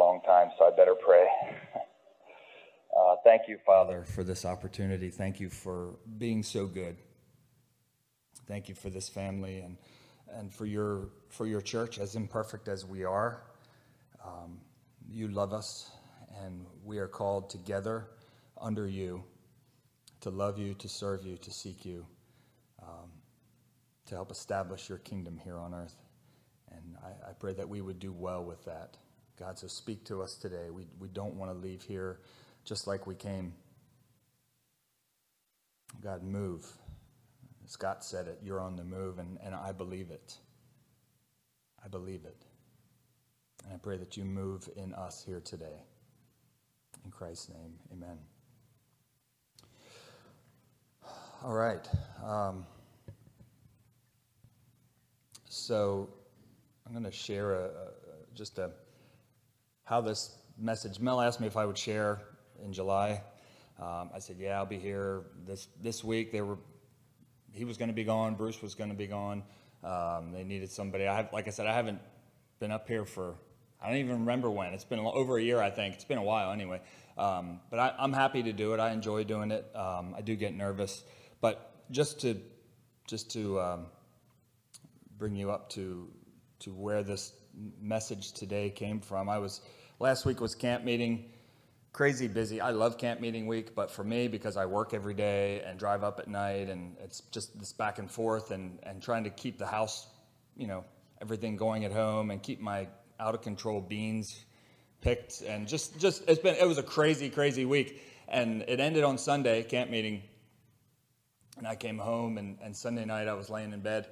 long time, so I better pray. uh, thank you, Father, for this opportunity. Thank you for being so good. Thank you for this family and, and for, your, for your church, as imperfect as we are. Um, you love us, and we are called together under you to love you, to serve you, to seek you, um, to help establish your kingdom here on earth. And I, I, pray that we would do well with that. God, so speak to us today. We, we don't want to leave here just like we came. God, move. Scott said it. You're on the move, and, and I believe it. I believe it. And I pray that you move in us here today. In Christ's name, amen. All right. Um, so I'm going to share a, a, just a how this message. Mel asked me if I would share in July. Um, I said, "Yeah, I'll be here this this week." They were he was going to be gone. Bruce was going to be gone. Um, they needed somebody. I have, like I said, I haven't been up here for I don't even remember when. It's been over a year, I think. It's been a while anyway. Um, but I, am happy to do it. I enjoy doing it. Um, I do get nervous. But just to just to um, bring you up to to where this message today came from, I was last week was camp meeting, crazy busy. I love camp meeting week, but for me because I work every day and drive up at night, and it's just this back and forth, and and trying to keep the house, you know, everything going at home, and keep my out of control beans picked, and just just it's been it was a crazy crazy week, and it ended on Sunday camp meeting and I came home, and, and Sunday night I was laying in bed.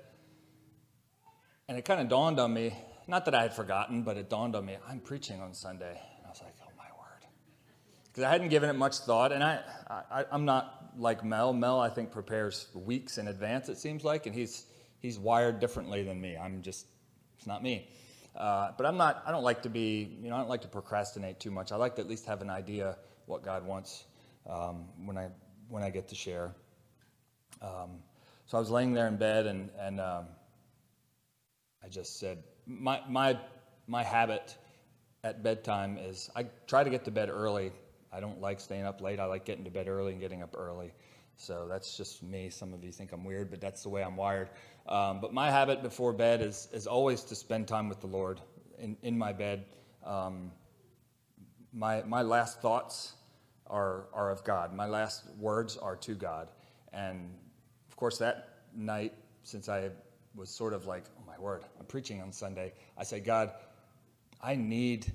And it kind of dawned on me, not that I had forgotten, but it dawned on me, I'm preaching on Sunday. And I was like, oh my word. Because I hadn't given it much thought. And I, I, I'm not like Mel. Mel, I think, prepares weeks in advance, it seems like. And he's, he's wired differently than me. I'm just, it's not me. Uh, but I'm not, I don't like to be, you know, I don't like to procrastinate too much. I like to at least have an idea what God wants um, when, I, when I get to share. Um, so I was laying there in bed, and, and um, I just said, my, my, my habit at bedtime is I try to get to bed early. I don't like staying up late. I like getting to bed early and getting up early. So that's just me. Some of you think I'm weird, but that's the way I'm wired. Um, but my habit before bed is, is always to spend time with the Lord in, in my bed. Um, my, my last thoughts are, are of God. My last words are to God. And of course, that night, since I was sort of like, oh my word, I'm preaching on Sunday, I said, God, I need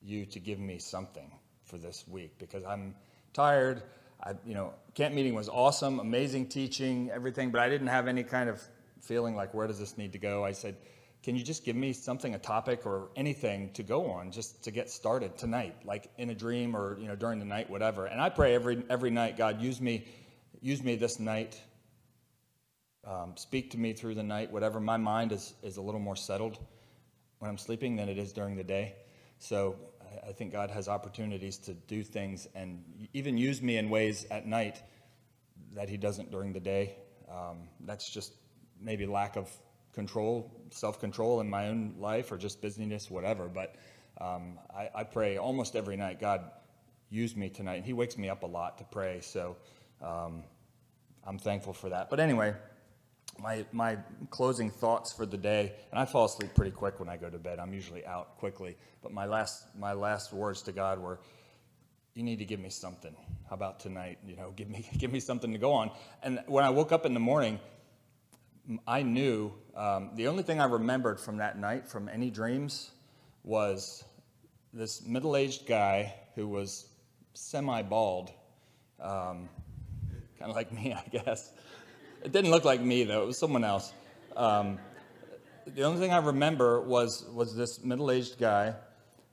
you to give me something for this week because I'm tired. I, you know, camp meeting was awesome, amazing teaching, everything, but I didn't have any kind of feeling like, where does this need to go? I said, can you just give me something, a topic or anything to go on just to get started tonight, like in a dream or, you know, during the night, whatever. And I pray every, every night, God, use me use me this night. Um, speak to me through the night, whatever. My mind is, is a little more settled when I'm sleeping than it is during the day. So I, I think God has opportunities to do things and even use me in ways at night that He doesn't during the day. Um, that's just maybe lack of control, self control in my own life, or just busyness, whatever. But um, I, I, pray almost every night, God, use me tonight. And He wakes me up a lot to pray. So um, I'm thankful for that. But anyway, my, my closing thoughts for the day, and I fall asleep pretty quick when I go to bed. I'm usually out quickly. But my last, my last words to God were, you need to give me something. How about tonight? You know, give me, give me something to go on. And when I woke up in the morning, I knew um, the only thing I remembered from that night, from any dreams, was this middle aged guy who was semi bald. Um, kind of like me, I guess. It didn't look like me though; it was someone else. Um, the only thing I remember was was this middle-aged guy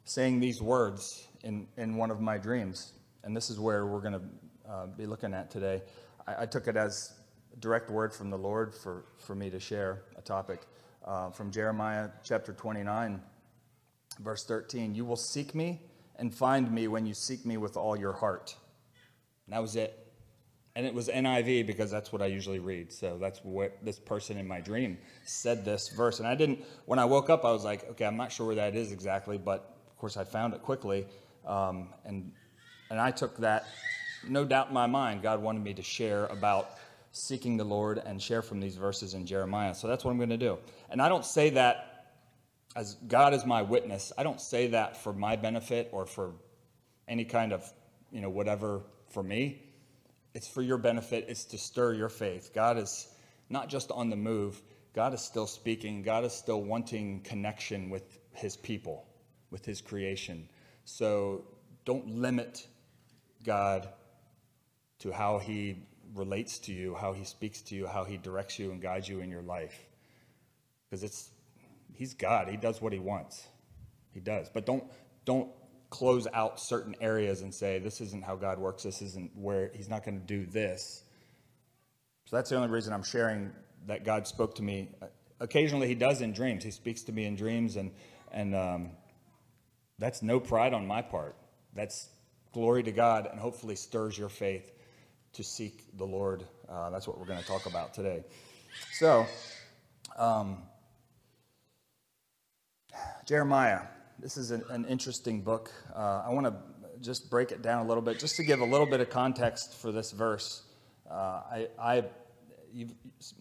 saying these words in in one of my dreams, and this is where we're going to uh, be looking at today. I, I, took it as direct word from the Lord for for me to share a topic uh, from Jeremiah chapter 29, verse 13. You will seek me and find me when you seek me with all your heart. And that was it and it was NIV because that's what I usually read. So that's what this person in my dream said this verse. And I didn't, when I woke up, I was like, okay, I'm not sure where that is exactly, but of course, I found it quickly. Um, and, and I took that, no doubt in my mind, God wanted me to share about seeking the Lord and share from these verses in Jeremiah. So that's what I'm going to do. And I don't say that as God is my witness. I don't say that for my benefit or for any kind of, you know, whatever for me. It's for your benefit. It's to stir your faith. God is not just on the move. God is still speaking. God is still wanting connection with his people, with his creation. So don't limit God to how he relates to you, how he speaks to you, how he directs you and guides you in your life. Because it's he's God. He does what he wants. He does. But don't don't close out certain areas and say this isn't how God works. This isn't where he's not going to do this. So that's the only reason I'm sharing that God spoke to me. Occasionally he does in dreams. He speaks to me in dreams and and um, that's no pride on my part. That's glory to God and hopefully stirs your faith to seek the Lord. Uh, that's what we're going to talk about today. So, um, Jeremiah, this is an, an interesting book. Uh, I want to just break it down a little bit, just to give a little bit of context for this verse. Uh, I, I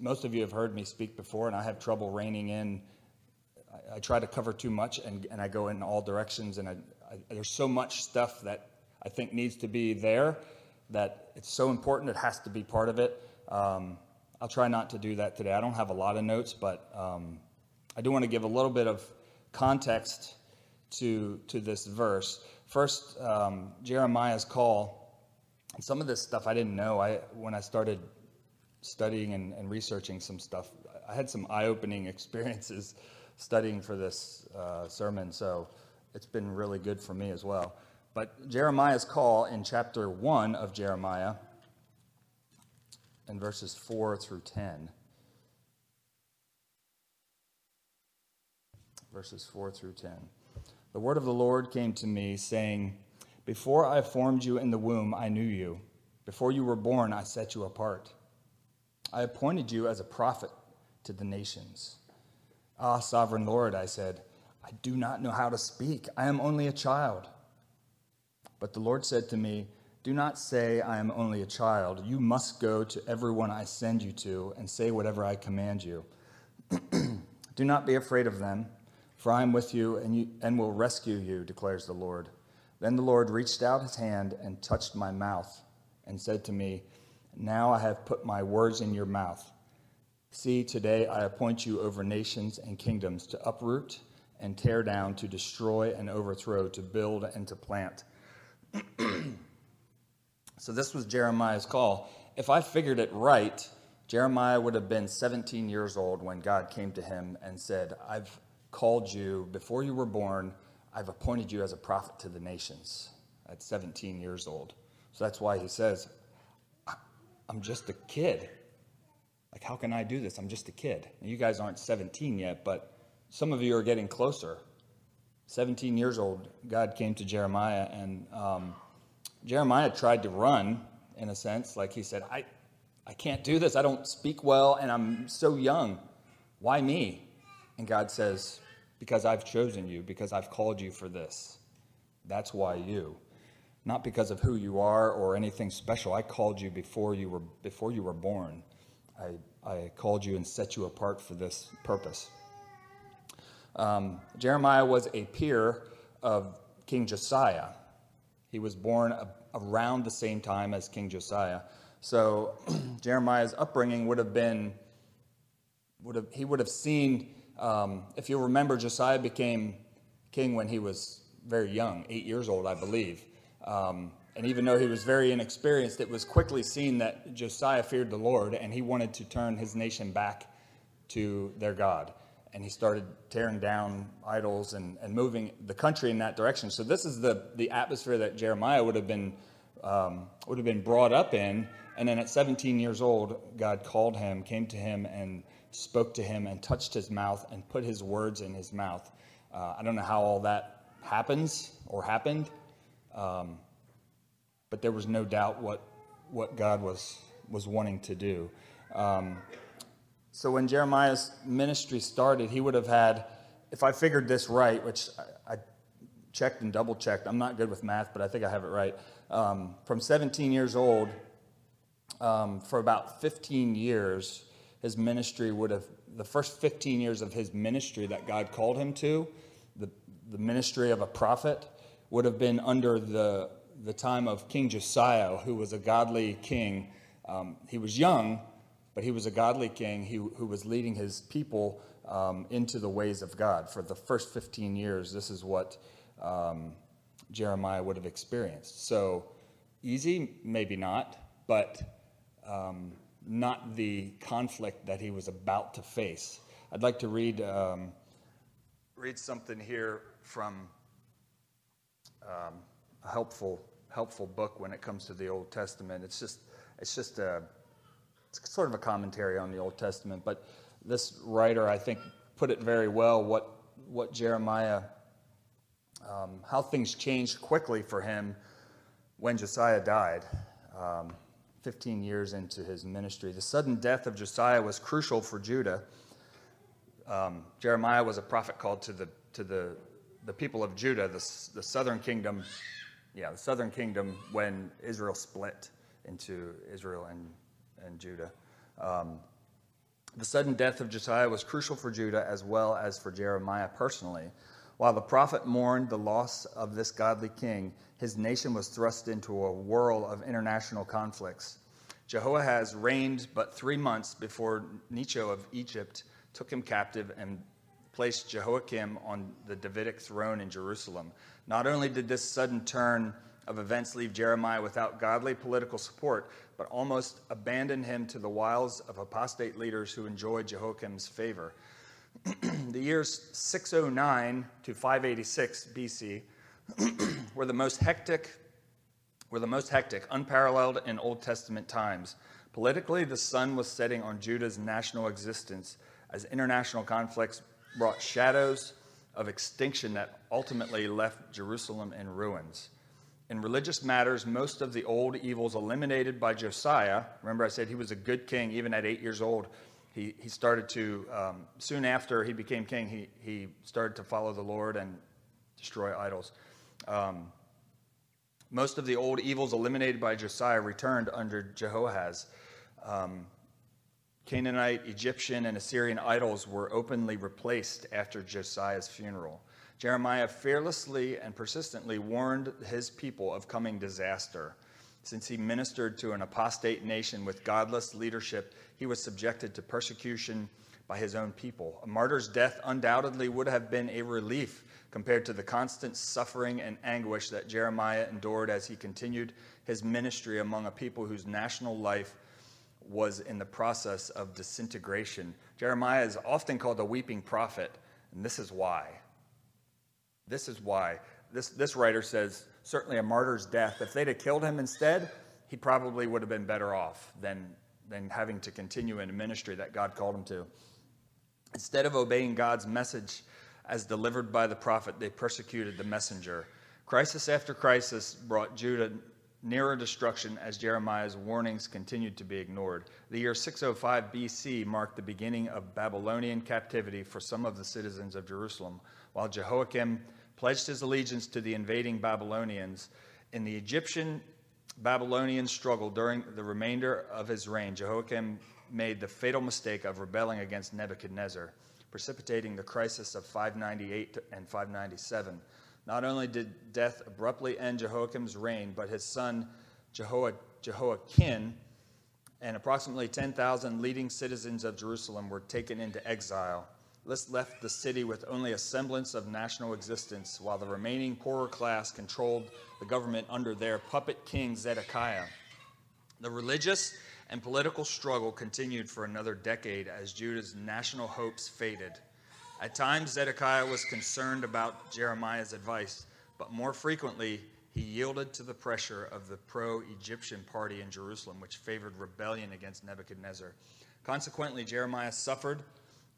most of you have heard me speak before, and I have trouble reining in. I, I try to cover too much, and, and I go in all directions, and I, there's so much stuff that I think needs to be there that it's so important, it has to be part of it. Um, I'll try not to do that today. I don't have a lot of notes, but um, I do want to give a little bit of context to, to this verse. First, um, Jeremiah's call. Some of this stuff I didn't know. I, when I started studying and, and researching some stuff, I had some eye opening experiences studying for this uh, sermon. So it's been really good for me as well. But Jeremiah's call in chapter 1 of Jeremiah, in verses 4 through 10. Verses 4 through 10. The word of the Lord came to me, saying, Before I formed you in the womb, I knew you. Before you were born, I set you apart. I appointed you as a prophet to the nations. Ah, sovereign Lord, I said, I do not know how to speak. I am only a child. But the Lord said to me, Do not say, I am only a child. You must go to everyone I send you to and say whatever I command you. Do not be afraid of them, for I am with you and, you and will rescue you, declares the Lord. Then the Lord reached out his hand and touched my mouth and said to me, Now I have put my words in your mouth. See, today I appoint you over nations and kingdoms to uproot and tear down, to destroy and overthrow, to build and to plant. so this was Jeremiah's call. If I figured it right, Jeremiah would have been 17 years old when God came to him and said, I've called you before you were born, I've appointed you as a prophet to the nations at 17 years old. So that's why he says, I'm just a kid. Like, how can I do this? I'm just a kid. And you guys aren't 17 yet, but some of you are getting closer. 17 years old, God came to Jeremiah, and um, Jeremiah tried to run, in a sense. Like he said, I, I can't do this. I don't speak well, and I'm so young. Why me? And God says, Because I've chosen you, because I've called you for this. That's why you. Not because of who you are or anything special. I called you before you were, before you were born. I, I called you and set you apart for this purpose. Um, Jeremiah was a peer of King Josiah. He was born a, around the same time as King Josiah. So Jeremiah's upbringing would have been, would have, he would have seen, um, if you remember, Josiah became king when he was very young, eight years old, I believe. Um, and even though he was very inexperienced, it was quickly seen that Josiah feared the Lord and he wanted to turn his nation back to their God and he started tearing down idols and, and moving the country in that direction. So this is the, the atmosphere that Jeremiah would have been um, would have been brought up in. And then at 17 years old, God called him, came to him, and spoke to him, and touched his mouth, and put his words in his mouth. Uh, I don't know how all that happens or happened, um, but there was no doubt what what God was was wanting to do. Um, so when Jeremiah's ministry started, he would have had, if I figured this right, which I, I checked and double checked. I'm not good with math, but I think I have it right. Um, from 17 years old, um, for about 15 years, his ministry would have, the first 15 years of his ministry that God called him to, the, the ministry of a prophet, would have been under the, the time of King Josiah, who was a godly king. Um, he was young, but he was a godly king he, who was leading his people um, into the ways of God. For the first 15 years, this is what um, Jeremiah would have experienced. So, easy, maybe not, but um, not the conflict that he was about to face. I'd like to read, um, read something here from um, a helpful, helpful book when it comes to the Old Testament. It's just, it's just a, it's sort of a commentary on the Old Testament, but this writer, I think, put it very well what, what Jeremiah, um, how things changed quickly for him when Josiah died, um, 15 years into his ministry. The sudden death of Josiah was crucial for Judah. Um, Jeremiah was a prophet called to the, to the, the people of Judah, the, the southern kingdom, yeah, the southern kingdom when Israel split into Israel and, and Judah. Um, the sudden death of Josiah was crucial for Judah as well as for Jeremiah personally. While the prophet mourned the loss of this godly king, his nation was thrust into a whirl of international conflicts. Jehoahaz reigned but three months before Necho of Egypt took him captive and placed Jehoiakim on the Davidic throne in Jerusalem. Not only did this sudden turn of events leave Jeremiah without godly political support, but almost abandoned him to the wiles of apostate leaders who enjoyed Jehoiakim's favor. the years 609 to 586 BC were the most hectic were the most hectic, unparalleled in Old Testament times. Politically, the sun was setting on Judah's national existence as international conflicts brought shadows of extinction that ultimately left Jerusalem in ruins. In religious matters, most of the old evils eliminated by Josiah, remember I said he was a good king even at eight years old. He, he started to, um, soon after he became king, he, he started to follow the Lord and destroy idols. Um, most of the old evils eliminated by Josiah returned under Jehoahaz. Um, Canaanite, Egyptian, and Assyrian idols were openly replaced after Josiah's funeral. Jeremiah fearlessly and persistently warned his people of coming disaster. Since he ministered to an apostate nation with godless leadership, he was subjected to persecution by his own people. A martyr's death undoubtedly would have been a relief compared to the constant suffering and anguish that Jeremiah endured as he continued his ministry among a people whose national life was in the process of disintegration. Jeremiah is often called a weeping prophet, and this is why. This is why. This, this writer says certainly a martyr's death, if they'd have killed him instead, he probably would have been better off than, than having to continue in a ministry that God called him to. Instead of obeying God's message as delivered by the prophet, they persecuted the messenger. Crisis after crisis brought Judah nearer destruction as Jeremiah's warnings continued to be ignored. The year 605 BC marked the beginning of Babylonian captivity for some of the citizens of Jerusalem, while Jehoiakim pledged his allegiance to the invading Babylonians. In the Egyptian Babylonian struggle during the remainder of his reign, Jehoiakim made the fatal mistake of rebelling against Nebuchadnezzar, precipitating the crisis of 598 and 597. Not only did death abruptly end Jehoiakim's reign, but his son Jehoiachin and approximately 10,000 leading citizens of Jerusalem were taken into exile this left the city with only a semblance of national existence, while the remaining poorer class controlled the government under their puppet king Zedekiah. The religious and political struggle continued for another decade as Judah's national hopes faded. At times, Zedekiah was concerned about Jeremiah's advice, but more frequently, he yielded to the pressure of the pro Egyptian party in Jerusalem, which favored rebellion against Nebuchadnezzar. Consequently, Jeremiah suffered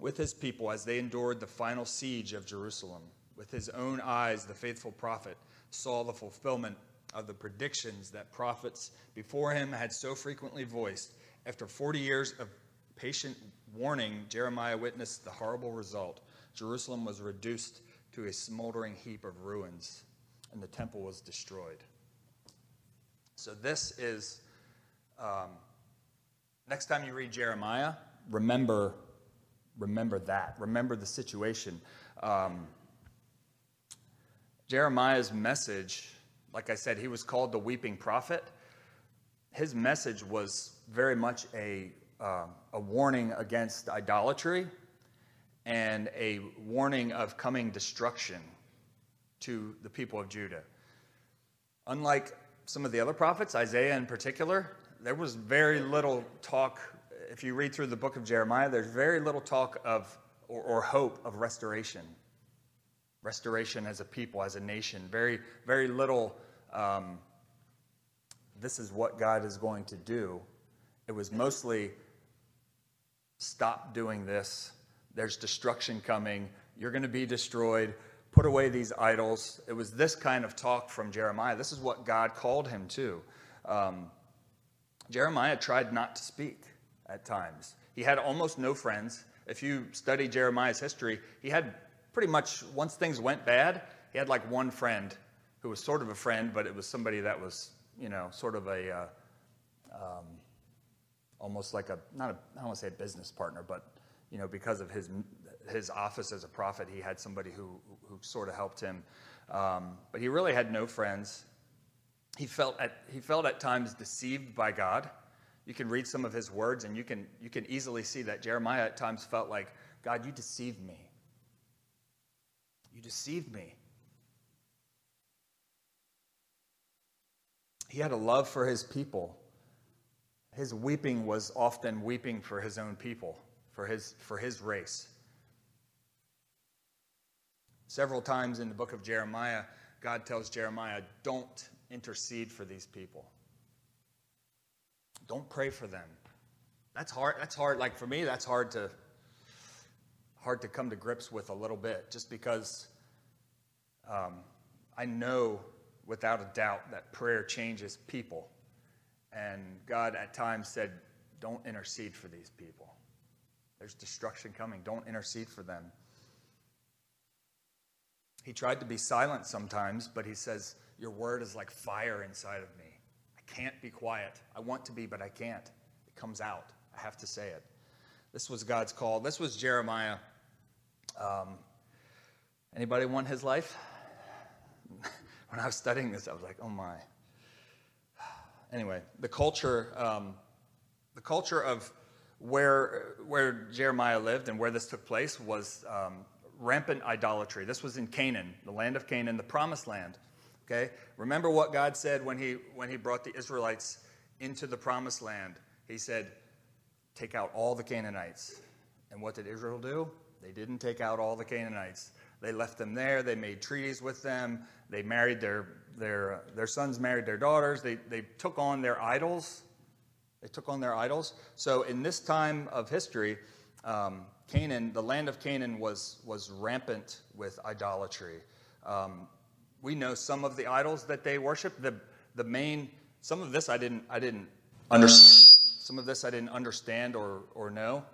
with his people as they endured the final siege of Jerusalem. With his own eyes, the faithful prophet saw the fulfillment of the predictions that prophets before him had so frequently voiced. After 40 years of patient warning, Jeremiah witnessed the horrible result. Jerusalem was reduced to a smoldering heap of ruins. and the temple was destroyed. So, this is, um, next time you read Jeremiah, remember, remember that. Remember the situation. Um, Jeremiah's message, like I said, he was called the weeping prophet. His message was very much a, uh, a warning against idolatry and a warning of coming destruction to the people of Judah. Unlike some of the other prophets, Isaiah in particular, there was very little talk. If you read through the book of Jeremiah, there's very little talk of or, or hope of restoration restoration as a people, as a nation. Very, very little, um, this is what God is going to do. It was mostly stop doing this. There's destruction coming. You're going to be destroyed. Put away these idols. It was this kind of talk from Jeremiah. This is what God called him to. Um, Jeremiah tried not to speak at times. He had almost no friends. If you study Jeremiah's history, he had pretty much once things went bad, he had like one friend who was sort of a friend, but it was somebody that was, you know, sort of a, uh, um, almost like a, not a, I don't want to say a business partner, but, you know, because of his, his office as a prophet, he had somebody who, who sort of helped him. Um, but he really had no friends. He felt at, he felt at times deceived by God. You can read some of his words and you can, you can easily see that Jeremiah at times felt like, God, you deceived me. You deceived me. He had a love for his people. His weeping was often weeping for his own people, for his, for his race. Several times in the book of Jeremiah, God tells Jeremiah, don't intercede for these people. Don't pray for them. That's hard. That's hard. Like for me, that's hard to hard to come to grips with a little bit, just because um, I know without a doubt that prayer changes people. And God at times said, Don't intercede for these people. There's destruction coming. Don't intercede for them. He tried to be silent sometimes, but he says, Your word is like fire inside of me. Can't be quiet. I want to be, but I can't. It comes out. I have to say it. This was God's call. This was Jeremiah. Um, anybody want his life? when I was studying this, I was like, oh my. Anyway, the culture, um, the culture of where, where Jeremiah lived and where this took place was um, rampant idolatry. This was in Canaan, the land of Canaan, the promised land. Okay? Remember what God said when he, when he brought the Israelites into the promised land. He said, Take out all the Canaanites. And what did Israel do? They didn't take out all the Canaanites. They left them there. They made treaties with them. They married their, their, their sons, married their daughters. They, they took on their idols. They took on their idols. So, in this time of history, um, Canaan, the land of Canaan, was, was rampant with idolatry. Um, we know some of the idols that they worship. The, the main, some of this I didn't, I didn't understand. Some of this I didn't understand or, or know.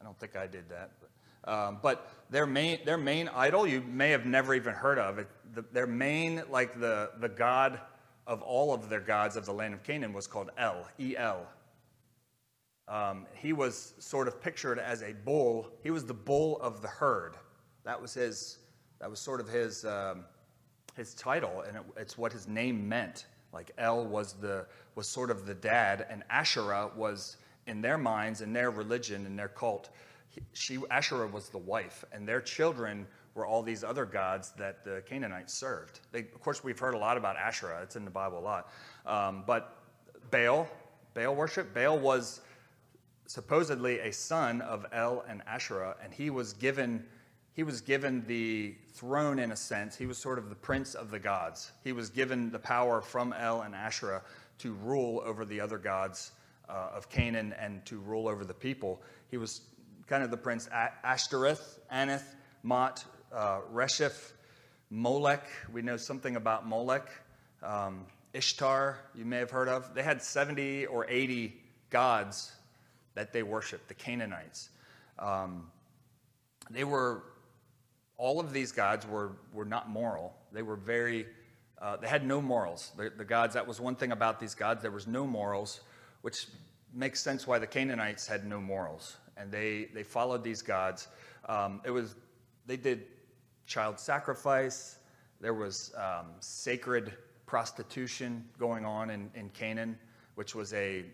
I don't think I did that. But, um, but their main, their main idol you may have never even heard of. It, the, their main, like the, the god of all of their gods of the land of Canaan was called El, E-L. Um, he was sort of pictured as a bull. He was the bull of the herd. That was his, that was sort of his, um, his title, and it, it's what his name meant. Like El was the, was sort of the dad, and Asherah was, in their minds, in their religion, in their cult, she Asherah was the wife, and their children were all these other gods that the Canaanites served. They, of course, we've heard a lot about Asherah; it's in the Bible a lot. Um, but Baal, Baal worship, Baal was supposedly a son of El and Asherah, and he was given he was given the throne in a sense. He was sort of the prince of the gods. He was given the power from El and Asherah to rule over the other gods uh, of Canaan and to rule over the people. He was kind of the prince Ashtoreth, Anath, Mot, uh, Resheph, Molech. We know something about Molech. Um, Ishtar, you may have heard of. They had 70 or 80 gods that they worshiped, the Canaanites. Um, they were, all of these gods were, were not moral. They were very, uh, they had no morals. The, the gods, that was one thing about these gods, there was no morals, which makes sense why the Canaanites had no morals. And they, they followed these gods. Um, it was, they did child sacrifice, there was um, sacred prostitution going on in, in Canaan, which was a,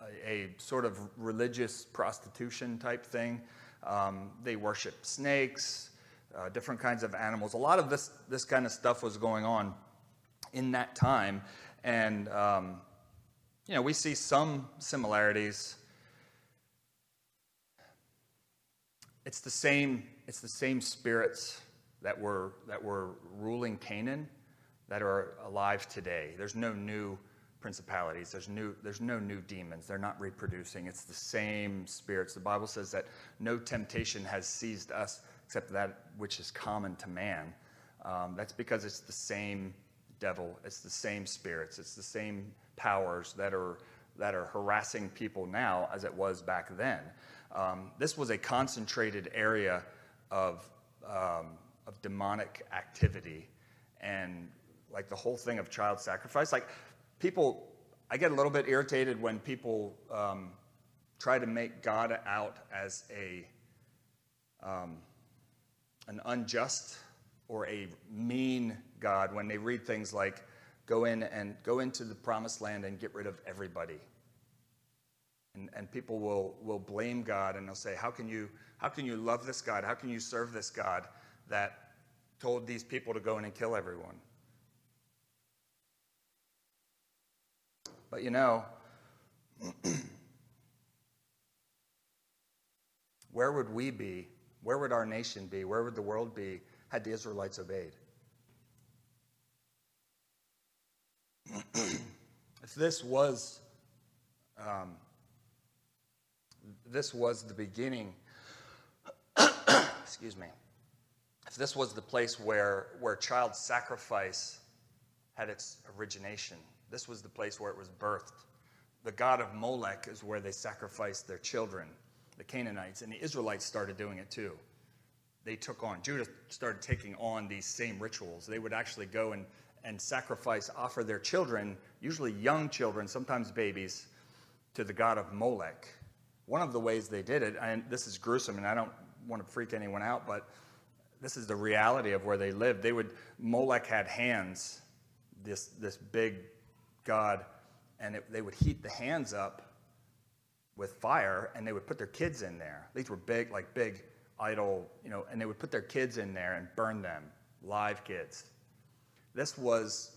a, a sort of religious prostitution type thing. Um, they worship snakes, uh, different kinds of animals. A lot of this, this kind of stuff was going on in that time. And, um, you know, we see some similarities. It's the same, it's the same spirits that were, that were ruling Canaan that are alive today. There's no new principalities. There's, new, there's no new demons. They're not reproducing. It's the same spirits. The Bible says that no temptation has seized us except that which is common to man. Um, that's because it's the same devil, it's the same spirits, it's the same powers that are, that are harassing people now as it was back then. Um, this was a concentrated area of, um, of demonic activity and like the whole thing of child sacrifice. Like people, I get a little bit irritated when people um, try to make God out as a um, an unjust or a mean God when they read things like go in and go into the promised land and get rid of everybody. And, and people will, will blame God and they'll say, how can, you, how can you love this God? How can you serve this God that told these people to go in and kill everyone? But you know, where would we be? Where would our nation be? Where would the world be had the Israelites obeyed? if this was um, this was the beginning excuse me if this was the place where where child sacrifice had its origination this was the place where it was birthed. The god of Molech is where they sacrificed their children, the Canaanites, and the Israelites started doing it too. They took on, Judah started taking on these same rituals. They would actually go and, and sacrifice, offer their children, usually young children, sometimes babies, to the god of Molech. One of the ways they did it, and this is gruesome, and I don't want to freak anyone out, but this is the reality of where they lived. They would, Molech had hands, this, this big God, and it, they would heat the hands up with fire, and they would put their kids in there. These were big, like big idol, you know, and they would put their kids in there and burn them, live kids. This was.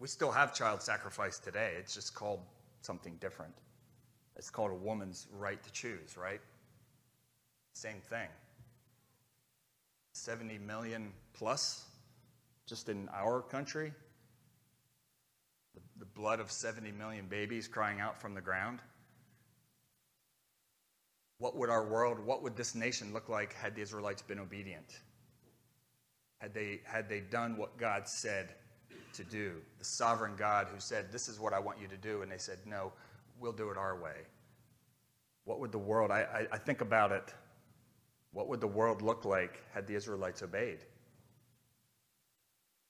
We still have child sacrifice today. It's just called something different. It's called a woman's right to choose, right? Same thing. 70 million plus just in our country, the, the blood of 70 million babies crying out from the ground. What would our world, what would this nation look like had the Israelites been obedient? Had they, had they done what God said to do? The sovereign God who said, This is what I want you to do. And they said, No, we'll do it our way. What would the world, I, I, I think about it, what would the world look like had the Israelites obeyed?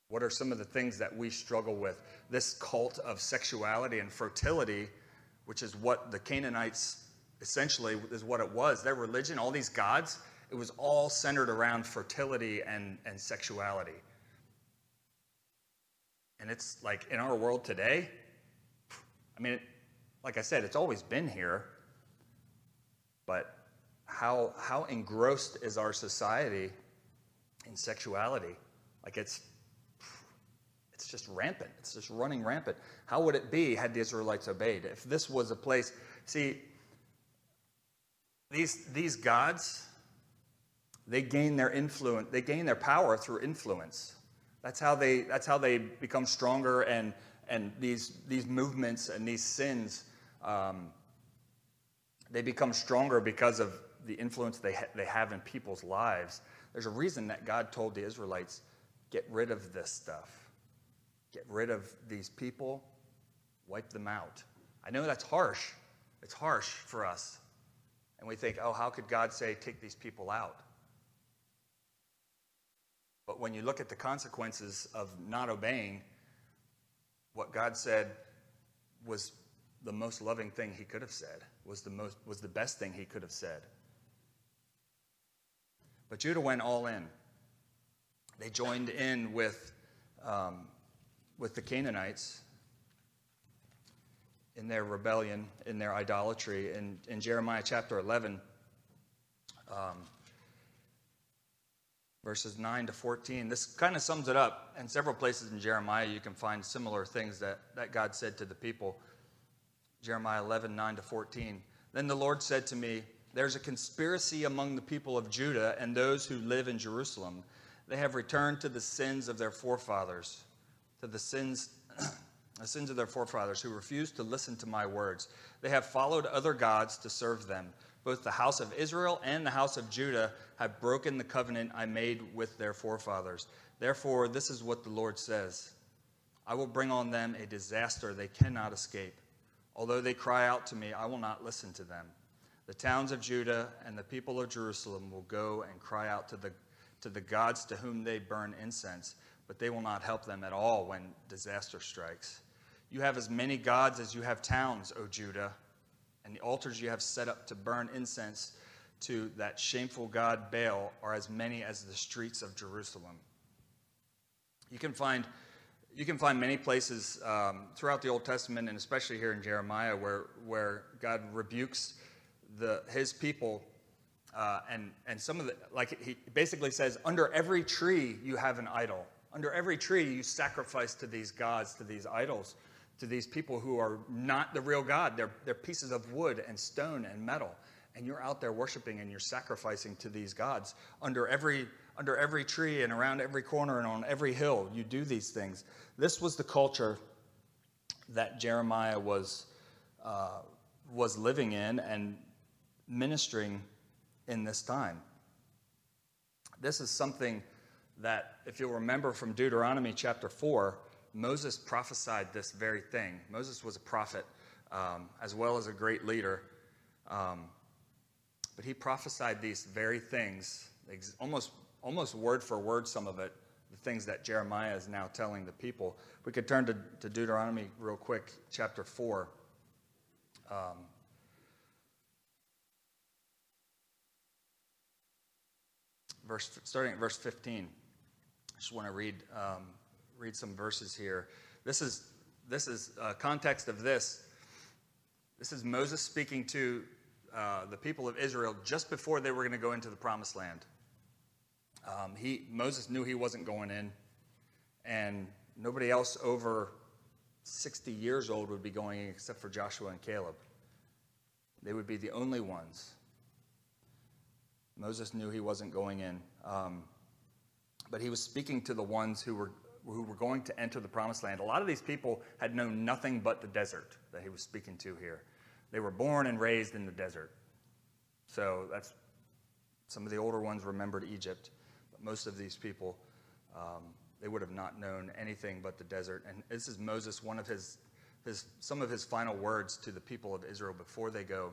What are some of the things that we struggle with? This cult of sexuality and fertility, which is what the Canaanites essentially is what it was. Their religion, all these gods, it was all centered around fertility and, and sexuality. And it's like in our world today, I mean, like I said, it's always been here, but how, how engrossed is our society in sexuality? Like it's it's just rampant. It's just running rampant. How would it be had the Israelites obeyed? If this was a place, see, these, these gods, they gain their influence, they gain their power through influence. That's how they, that's how they become stronger and, and these, these movements and these sins, um, they become stronger because of the influence they, ha- they have in people's lives. There's a reason that God told the Israelites, get rid of this stuff get rid of these people, wipe them out. I know that's harsh. It's harsh for us. And we think, oh, how could God say, take these people out? But when you look at the consequences of not obeying, what God said was the most loving thing he could have said, was the, most, was the best thing he could have said. But Judah went all in. They joined in with, um, with the Canaanites in their rebellion, in their idolatry. In, in Jeremiah chapter 11, um, verses 9 to 14, this kind of sums it up. In several places in Jeremiah, you can find similar things that, that God said to the people. Jeremiah 11, 9 to 14. Then the Lord said to me, There's a conspiracy among the people of Judah and those who live in Jerusalem. They have returned to the sins of their forefathers, to the sins the sins of their forefathers who refused to listen to my words. They have followed other gods to serve them. Both the house of Israel and the house of Judah have broken the covenant I made with their forefathers. Therefore, this is what the Lord says I will bring on them a disaster they cannot escape. Although they cry out to me, I will not listen to them. The towns of Judah and the people of Jerusalem will go and cry out to the, to the gods to whom they burn incense, but they will not help them at all when disaster strikes. You have as many gods as you have towns, O Judah, and the altars you have set up to burn incense to that shameful god Baal are as many as the streets of Jerusalem. You can find you can find many places um, throughout the Old Testament, and especially here in Jeremiah, where where God rebukes the his people, uh, and and some of the like he basically says, under every tree you have an idol. Under every tree you sacrifice to these gods, to these idols to these people who are not the real God. They're, they're pieces of wood and stone and metal. And you're out there worshiping and you're sacrificing to these gods under every, under every tree and around every corner and on every hill. You do these things. This was the culture that Jeremiah was, uh, was living in and ministering in this time. This is something that, if you'll remember from Deuteronomy chapter 4, Moses prophesied this very thing. Moses was a prophet um, as well as a great leader. Um, but he prophesied these very things, almost, almost word for word, some of it, the things that Jeremiah is now telling the people. We could turn to, to Deuteronomy real quick, chapter 4. Um, verse, starting at verse 15. Just want to read um, read some verses here. This is this is uh, context of this. This is Moses speaking to uh, the people of Israel just before they were going to go into the promised land. Um, he Moses knew he wasn't going in, and nobody else over 60 years old would be going in except for Joshua and Caleb. They would be the only ones. Moses knew he wasn't going in. Um, but he was speaking to the ones who were who were going to enter the promised land, a lot of these people had known nothing but the desert that he was speaking to here. They were born and raised in the desert. So that's some of the older ones remembered Egypt, but most of these people, um, they would have not known anything but the desert. And this is Moses, one of his, his, some of his final words to the people of Israel before they go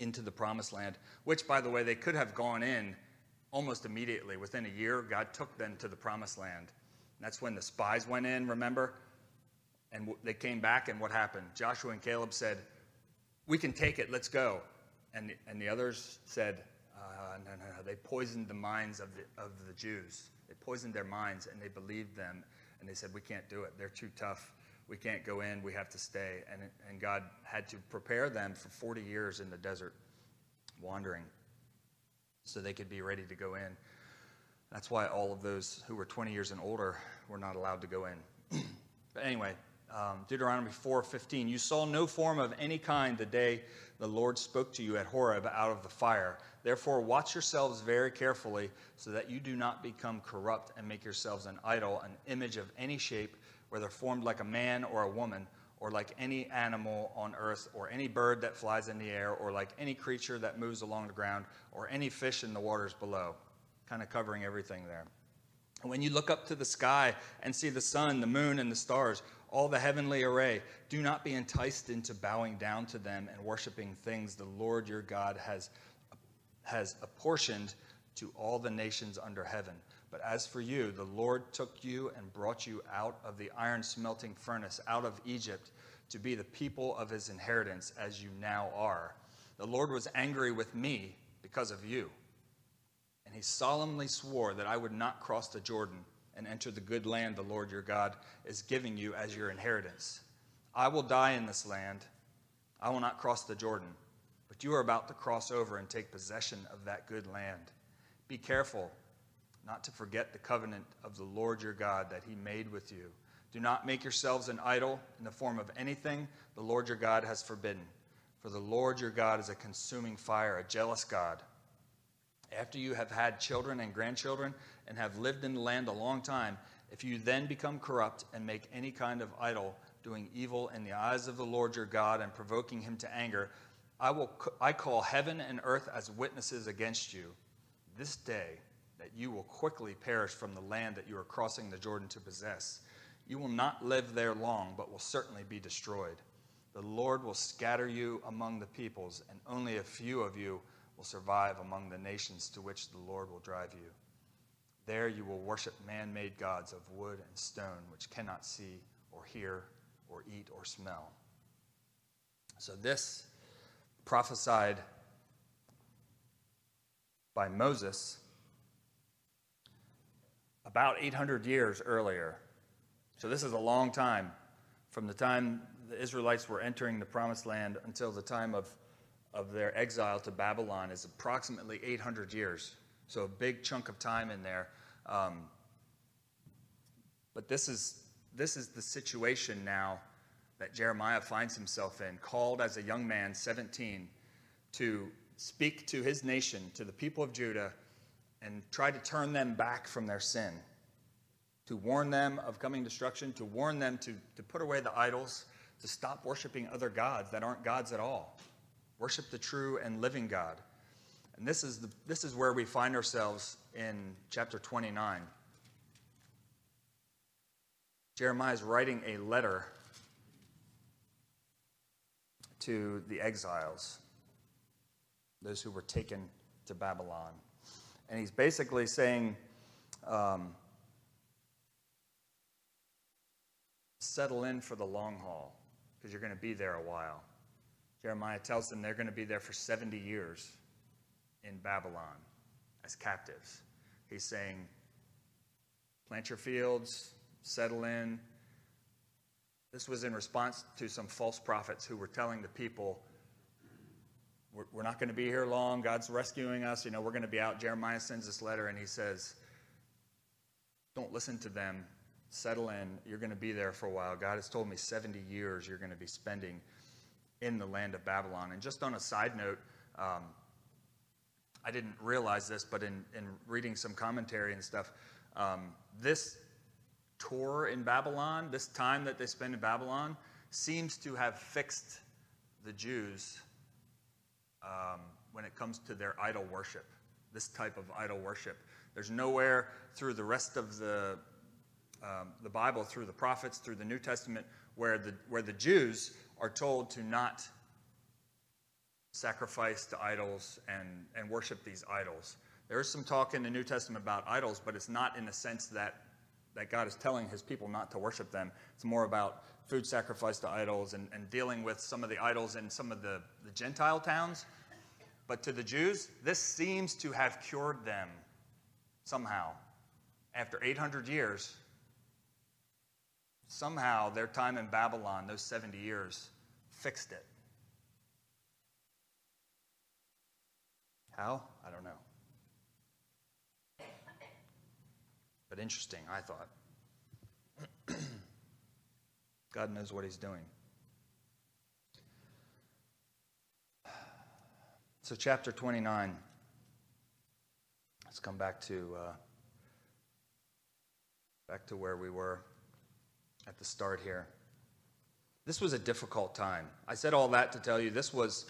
into the promised land, which, by the way, they could have gone in almost immediately. Within a year, God took them to the promised land. That's when the spies went in, remember? And they came back, and what happened? Joshua and Caleb said, We can take it, let's go. And the, and the others said, uh, No, no, no. They poisoned the minds of the, of the Jews. They poisoned their minds, and they believed them. And they said, We can't do it. They're too tough. We can't go in. We have to stay. And, and God had to prepare them for 40 years in the desert, wandering, so they could be ready to go in. That's why all of those who were 20 years and older were not allowed to go in. but anyway, um, Deuteronomy 4:15. You saw no form of any kind the day the Lord spoke to you at Horeb out of the fire. Therefore, watch yourselves very carefully so that you do not become corrupt and make yourselves an idol, an image of any shape, whether formed like a man or a woman, or like any animal on earth, or any bird that flies in the air, or like any creature that moves along the ground, or any fish in the waters below kind of covering everything there. When you look up to the sky and see the sun, the moon, and the stars, all the heavenly array, do not be enticed into bowing down to them and worshiping things the Lord your God has, has apportioned to all the nations under heaven. But as for you, the Lord took you and brought you out of the iron smelting furnace, out of Egypt, to be the people of his inheritance, as you now are. The Lord was angry with me because of you. And he solemnly swore that I would not cross the Jordan and enter the good land the Lord your God is giving you as your inheritance. I will die in this land. I will not cross the Jordan, but you are about to cross over and take possession of that good land. Be careful not to forget the covenant of the Lord your God that he made with you. Do not make yourselves an idol in the form of anything the Lord your God has forbidden. For the Lord your God is a consuming fire, a jealous God. After you have had children and grandchildren and have lived in the land a long time, if you then become corrupt and make any kind of idol, doing evil in the eyes of the Lord your God and provoking him to anger, I, will, I call heaven and earth as witnesses against you this day that you will quickly perish from the land that you are crossing the Jordan to possess. You will not live there long, but will certainly be destroyed. The Lord will scatter you among the peoples, and only a few of you will survive among the nations to which the Lord will drive you. There you will worship man made gods of wood and stone, which cannot see or hear or eat or smell. So, this prophesied by Moses about 800 years earlier. So, this is a long time from the time the Israelites were entering the promised land until the time of of their exile to Babylon is approximately 800 years. So a big chunk of time in there. Um, but this is, this is the situation now that Jeremiah finds himself in, called as a young man, 17, to speak to his nation, to the people of Judah, and try to turn them back from their sin, to warn them of coming destruction, to warn them to, to put away the idols, to stop worshiping other gods that aren't gods at all. Worship the true and living God. And this is, the, this is where we find ourselves in chapter 29. Jeremiah is writing a letter to the exiles, those who were taken to Babylon. And he's basically saying, um, settle in for the long haul because you're going to be there a while. Jeremiah tells them they're going to be there for 70 years in Babylon as captives. He's saying, plant your fields, settle in. This was in response to some false prophets who were telling the people, we're, we're not going to be here long. God's rescuing us. You know, we're going to be out. Jeremiah sends this letter and he says, don't listen to them. Settle in. You're going to be there for a while. God has told me 70 years you're going to be spending in the land of Babylon. And just on a side note, um, I didn't realize this, but in, in reading some commentary and stuff, um, this tour in Babylon, this time that they spend in Babylon, seems to have fixed the Jews um, when it comes to their idol worship, this type of idol worship. There's nowhere through the rest of the, um, the Bible, through the prophets, through the New Testament, where the, where the Jews are told to not sacrifice to idols and, and worship these idols. There is some talk in the New Testament about idols, but it's not in the sense that, that God is telling his people not to worship them. It's more about food sacrifice to idols and, and dealing with some of the idols in some of the, the Gentile towns. But to the Jews, this seems to have cured them somehow. After 800 years, somehow their time in Babylon, those 70 years, fixed it. How? I don't know. But interesting, I thought. God knows what He's doing. So, chapter 29. Let's come back to uh, back to where we were at the start here. This was a difficult time. I said all that to tell you this was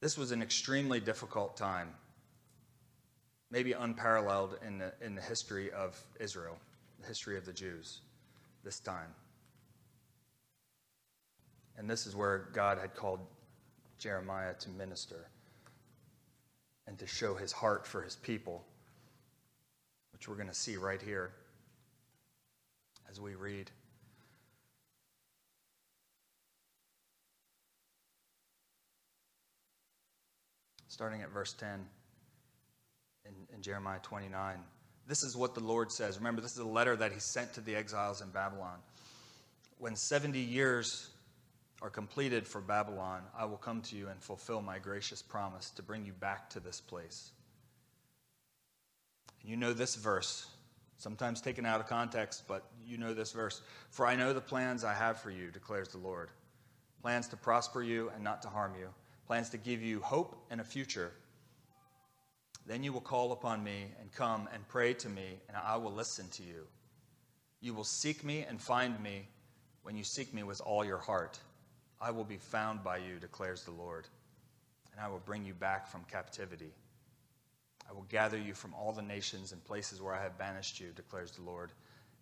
this was an extremely difficult time. Maybe unparalleled in the, in the history of Israel, the history of the Jews, this time. And this is where God had called Jeremiah to minister and to show his heart for his people which we're going to see right here as we read. Starting at verse 10 in, in Jeremiah 29. This is what the Lord says. Remember, this is a letter that he sent to the exiles in Babylon. When 70 years are completed for Babylon, I will come to you and fulfill my gracious promise to bring you back to this place. And you know this verse, sometimes taken out of context, but you know this verse. For I know the plans I have for you, declares the Lord plans to prosper you and not to harm you, plans to give you hope and a future. Then you will call upon me and come and pray to me, and I will listen to you. You will seek me and find me when you seek me with all your heart. I will be found by you, declares the Lord, and I will bring you back from captivity. I will gather you from all the nations and places where I have banished you, declares the Lord,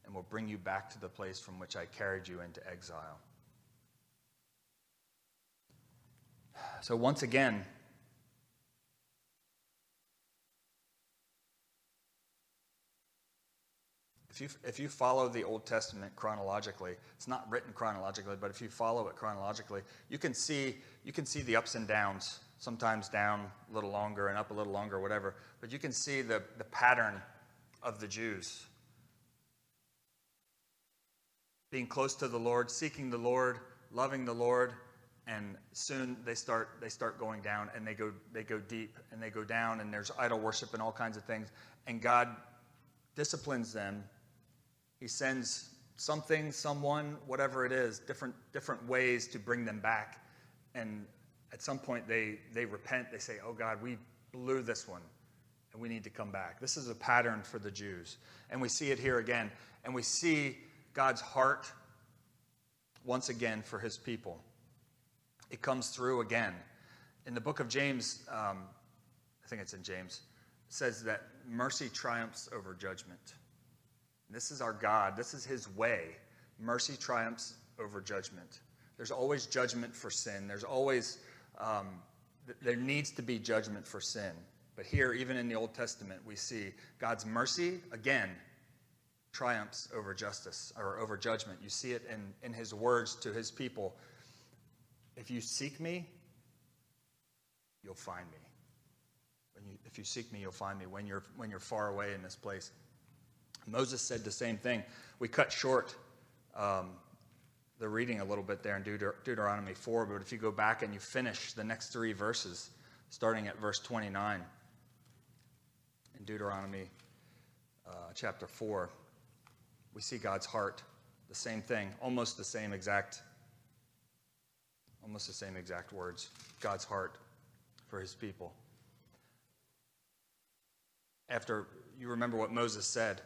and will bring you back to the place from which I carried you into exile. So, once again, If you, if you follow the Old Testament chronologically, it's not written chronologically, but if you follow it chronologically, you can see, you can see the ups and downs, sometimes down a little longer and up a little longer, whatever. But you can see the, the pattern of the Jews being close to the Lord, seeking the Lord, loving the Lord, and soon they start they start going down and they go they go deep and they go down and there's idol worship and all kinds of things and God disciplines them he sends something, someone, whatever it is, different, different ways to bring them back. And at some point, they, they repent. They say, Oh God, we blew this one, and we need to come back. This is a pattern for the Jews. And we see it here again. And we see God's heart once again for his people. It comes through again. In the book of James, um, I think it's in James, says that mercy triumphs over judgment. This is our God. This is His way. Mercy triumphs over judgment. There's always judgment for sin. There's always, um, th- there needs to be judgment for sin. But here, even in the Old Testament, we see God's mercy, again, triumphs over justice or over judgment. You see it in, in His words to His people. If you seek me, you'll find me. You, if you seek me, you'll find me when you're, when you're far away in this place. Moses said the same thing. We cut short um, the reading a little bit there in Deut- Deuteronomy 4, but if you go back and you finish the next three verses, starting at verse 29 in Deuteronomy uh, chapter 4, we see God's heart. The same thing, almost the same exact, almost the same exact words. God's heart for his people. After you remember what Moses said,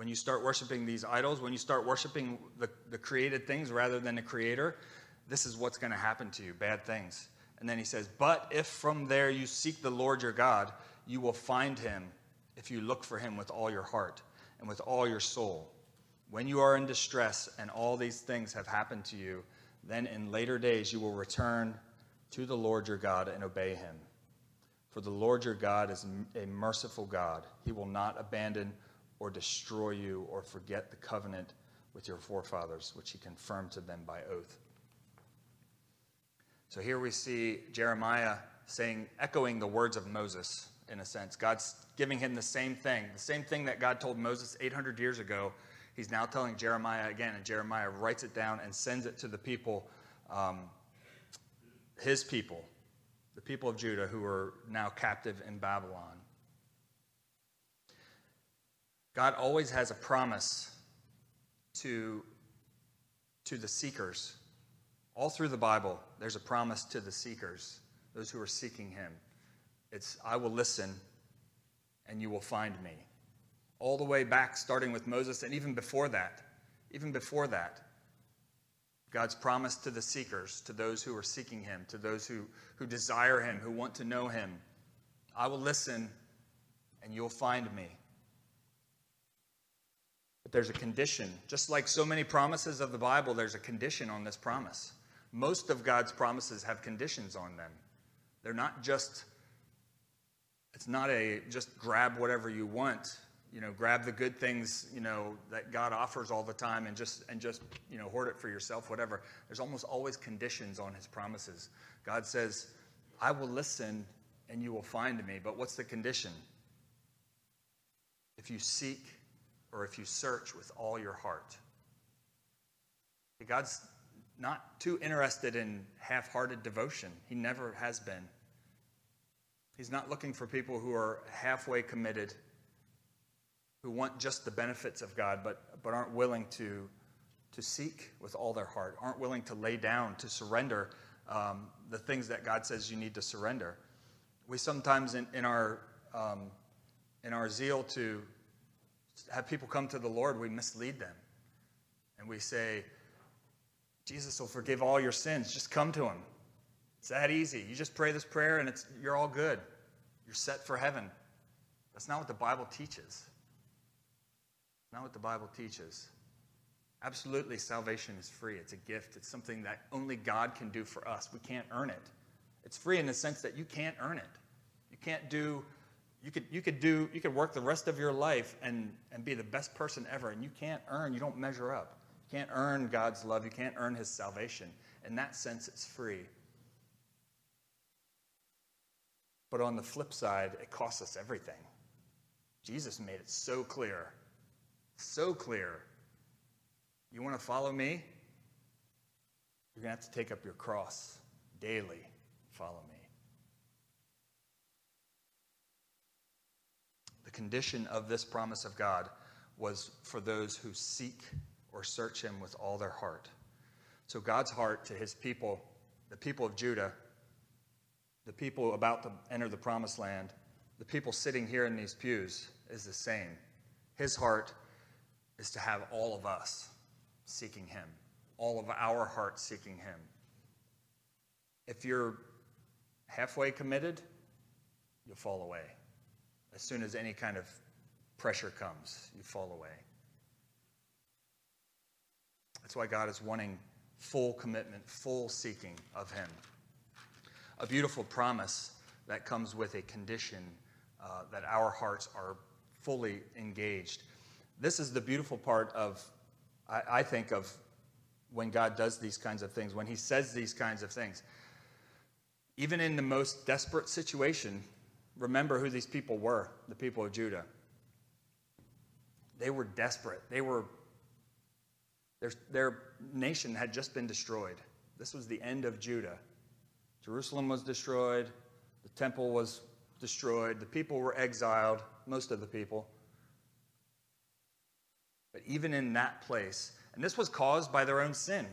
when you start worshiping these idols, when you start worshiping the, the created things rather than the creator, this is what's going to happen to you bad things. And then he says, But if from there you seek the Lord your God, you will find him if you look for him with all your heart and with all your soul. When you are in distress and all these things have happened to you, then in later days you will return to the Lord your God and obey him. For the Lord your God is a merciful God. He will not abandon or destroy you or forget the covenant with your forefathers, which he confirmed to them by oath. So here we see Jeremiah saying, echoing the words of Moses in a sense. God's giving him the same thing, the same thing that God told Moses 800 years ago. He's now telling Jeremiah again, and Jeremiah writes it down and sends it to the people, um, his people, the people of Judah who are now captive in Babylon. God always has a promise to, to the seekers. All through the Bible, there's a promise to the seekers, those who are seeking Him. It's, I will listen and you will find me. All the way back, starting with Moses, and even before that, even before that, God's promise to the seekers, to those who are seeking Him, to those who, who desire Him, who want to know Him. I will listen and you'll find me. But there's a condition. Just like so many promises of the Bible, there's a condition on this promise. Most of God's promises have conditions on them. They're not just, it's not a just grab whatever you want, you know, grab the good things, you know, that God offers all the time and just and just, you know, hoard it for yourself, whatever. There's almost always conditions on his promises. God says, I will listen and you will find me. But what's the condition? If you seek or if you search with all your heart. God's not too interested in half hearted devotion, He never has been. He's not looking for people who are halfway committed, who want just the benefits of God, but, but aren't willing to, to seek with all their heart, aren't willing to lay down, to surrender um, the things that God says you need to surrender. We sometimes, in, in, our, um, in our zeal to have people come to the Lord, we mislead them. And we say, Jesus will forgive all your sins. Just come to him. It's that easy. You just pray this prayer and it's, you're all good. You're set for heaven. That's not what the Bible teaches. Not what the Bible teaches. Absolutely, salvation is free. It's a gift. It's something that only God can do for us. We can't earn it. It's free in the sense that you can't earn it. You can't do, you could, you could do, you could work the rest of your life and, and be the best person ever, and you can't earn, you don't measure up. You can't earn God's love. You can't earn his salvation. In that sense, it's free. But on the flip side, it costs us everything. Jesus made it so clear. So clear. You want to follow me? You're going to have to take up your cross daily. Follow me. The condition of this promise of God was for those who seek or search him with all their heart. So God's heart to his people, the people of Judah, the people about to enter the promised land, the people sitting here in these pews, is the same. His heart is to have all of us seeking him, all of our hearts seeking him. If you're halfway committed, you'll fall away. As soon as any kind of pressure comes, you fall away. That's why God is wanting full commitment, full seeking of Him. A beautiful promise that comes with a condition uh, that our hearts are fully engaged. This is the beautiful part of, I, I think, of when God does these kinds of things, when He says these kinds of things. Even in the most desperate situation, remember who these people were the people of Judah. They were desperate. They were their, their nation had just been destroyed. This was the end of Judah. Jerusalem was destroyed, the temple was destroyed, the people were exiled, most of the people. But even in that place, and this was caused by their own sin.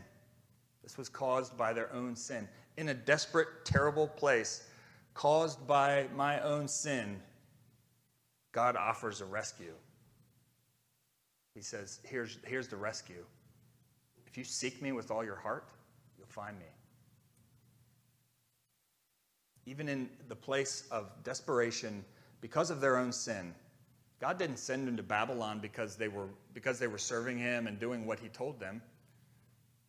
This was caused by their own sin. In a desperate, terrible place, caused by my own sin, God offers a rescue. He says, Here's, here's the rescue. If you seek me with all your heart, you'll find me. Even in the place of desperation because of their own sin, God didn't send them to Babylon because they were because they were serving him and doing what he told them.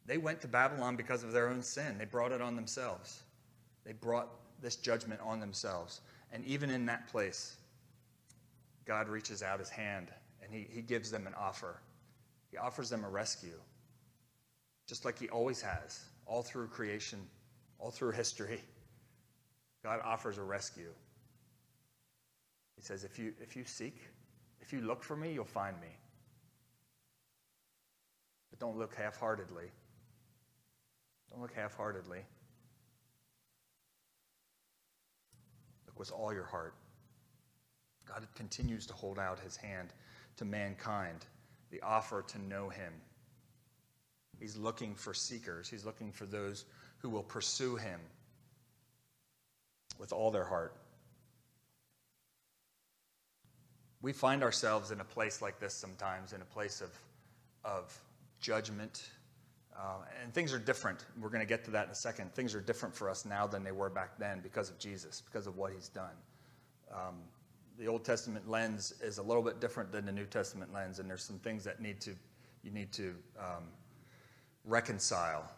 They went to Babylon because of their own sin. They brought it on themselves. They brought this judgment on themselves. And even in that place, God reaches out his hand and he, he gives them an offer. He offers them a rescue just like He always has, all through creation, all through history. God offers a rescue. He says, if you, if you seek, if you look for me, you'll find me. But don't look half heartedly. Don't look half heartedly. Look with all your heart. God continues to hold out his hand to mankind, the offer to know him He's looking for seekers. He's looking for those who will pursue him with all their heart. We find ourselves in a place like this sometimes, in a place of, of judgment. Uh, and things are different. We're going to get to that in a second. Things are different for us now than they were back then because of Jesus, because of what he's done. Um, the Old Testament lens is a little bit different than the New Testament lens, and there's some things that need to you need to um, reconcile.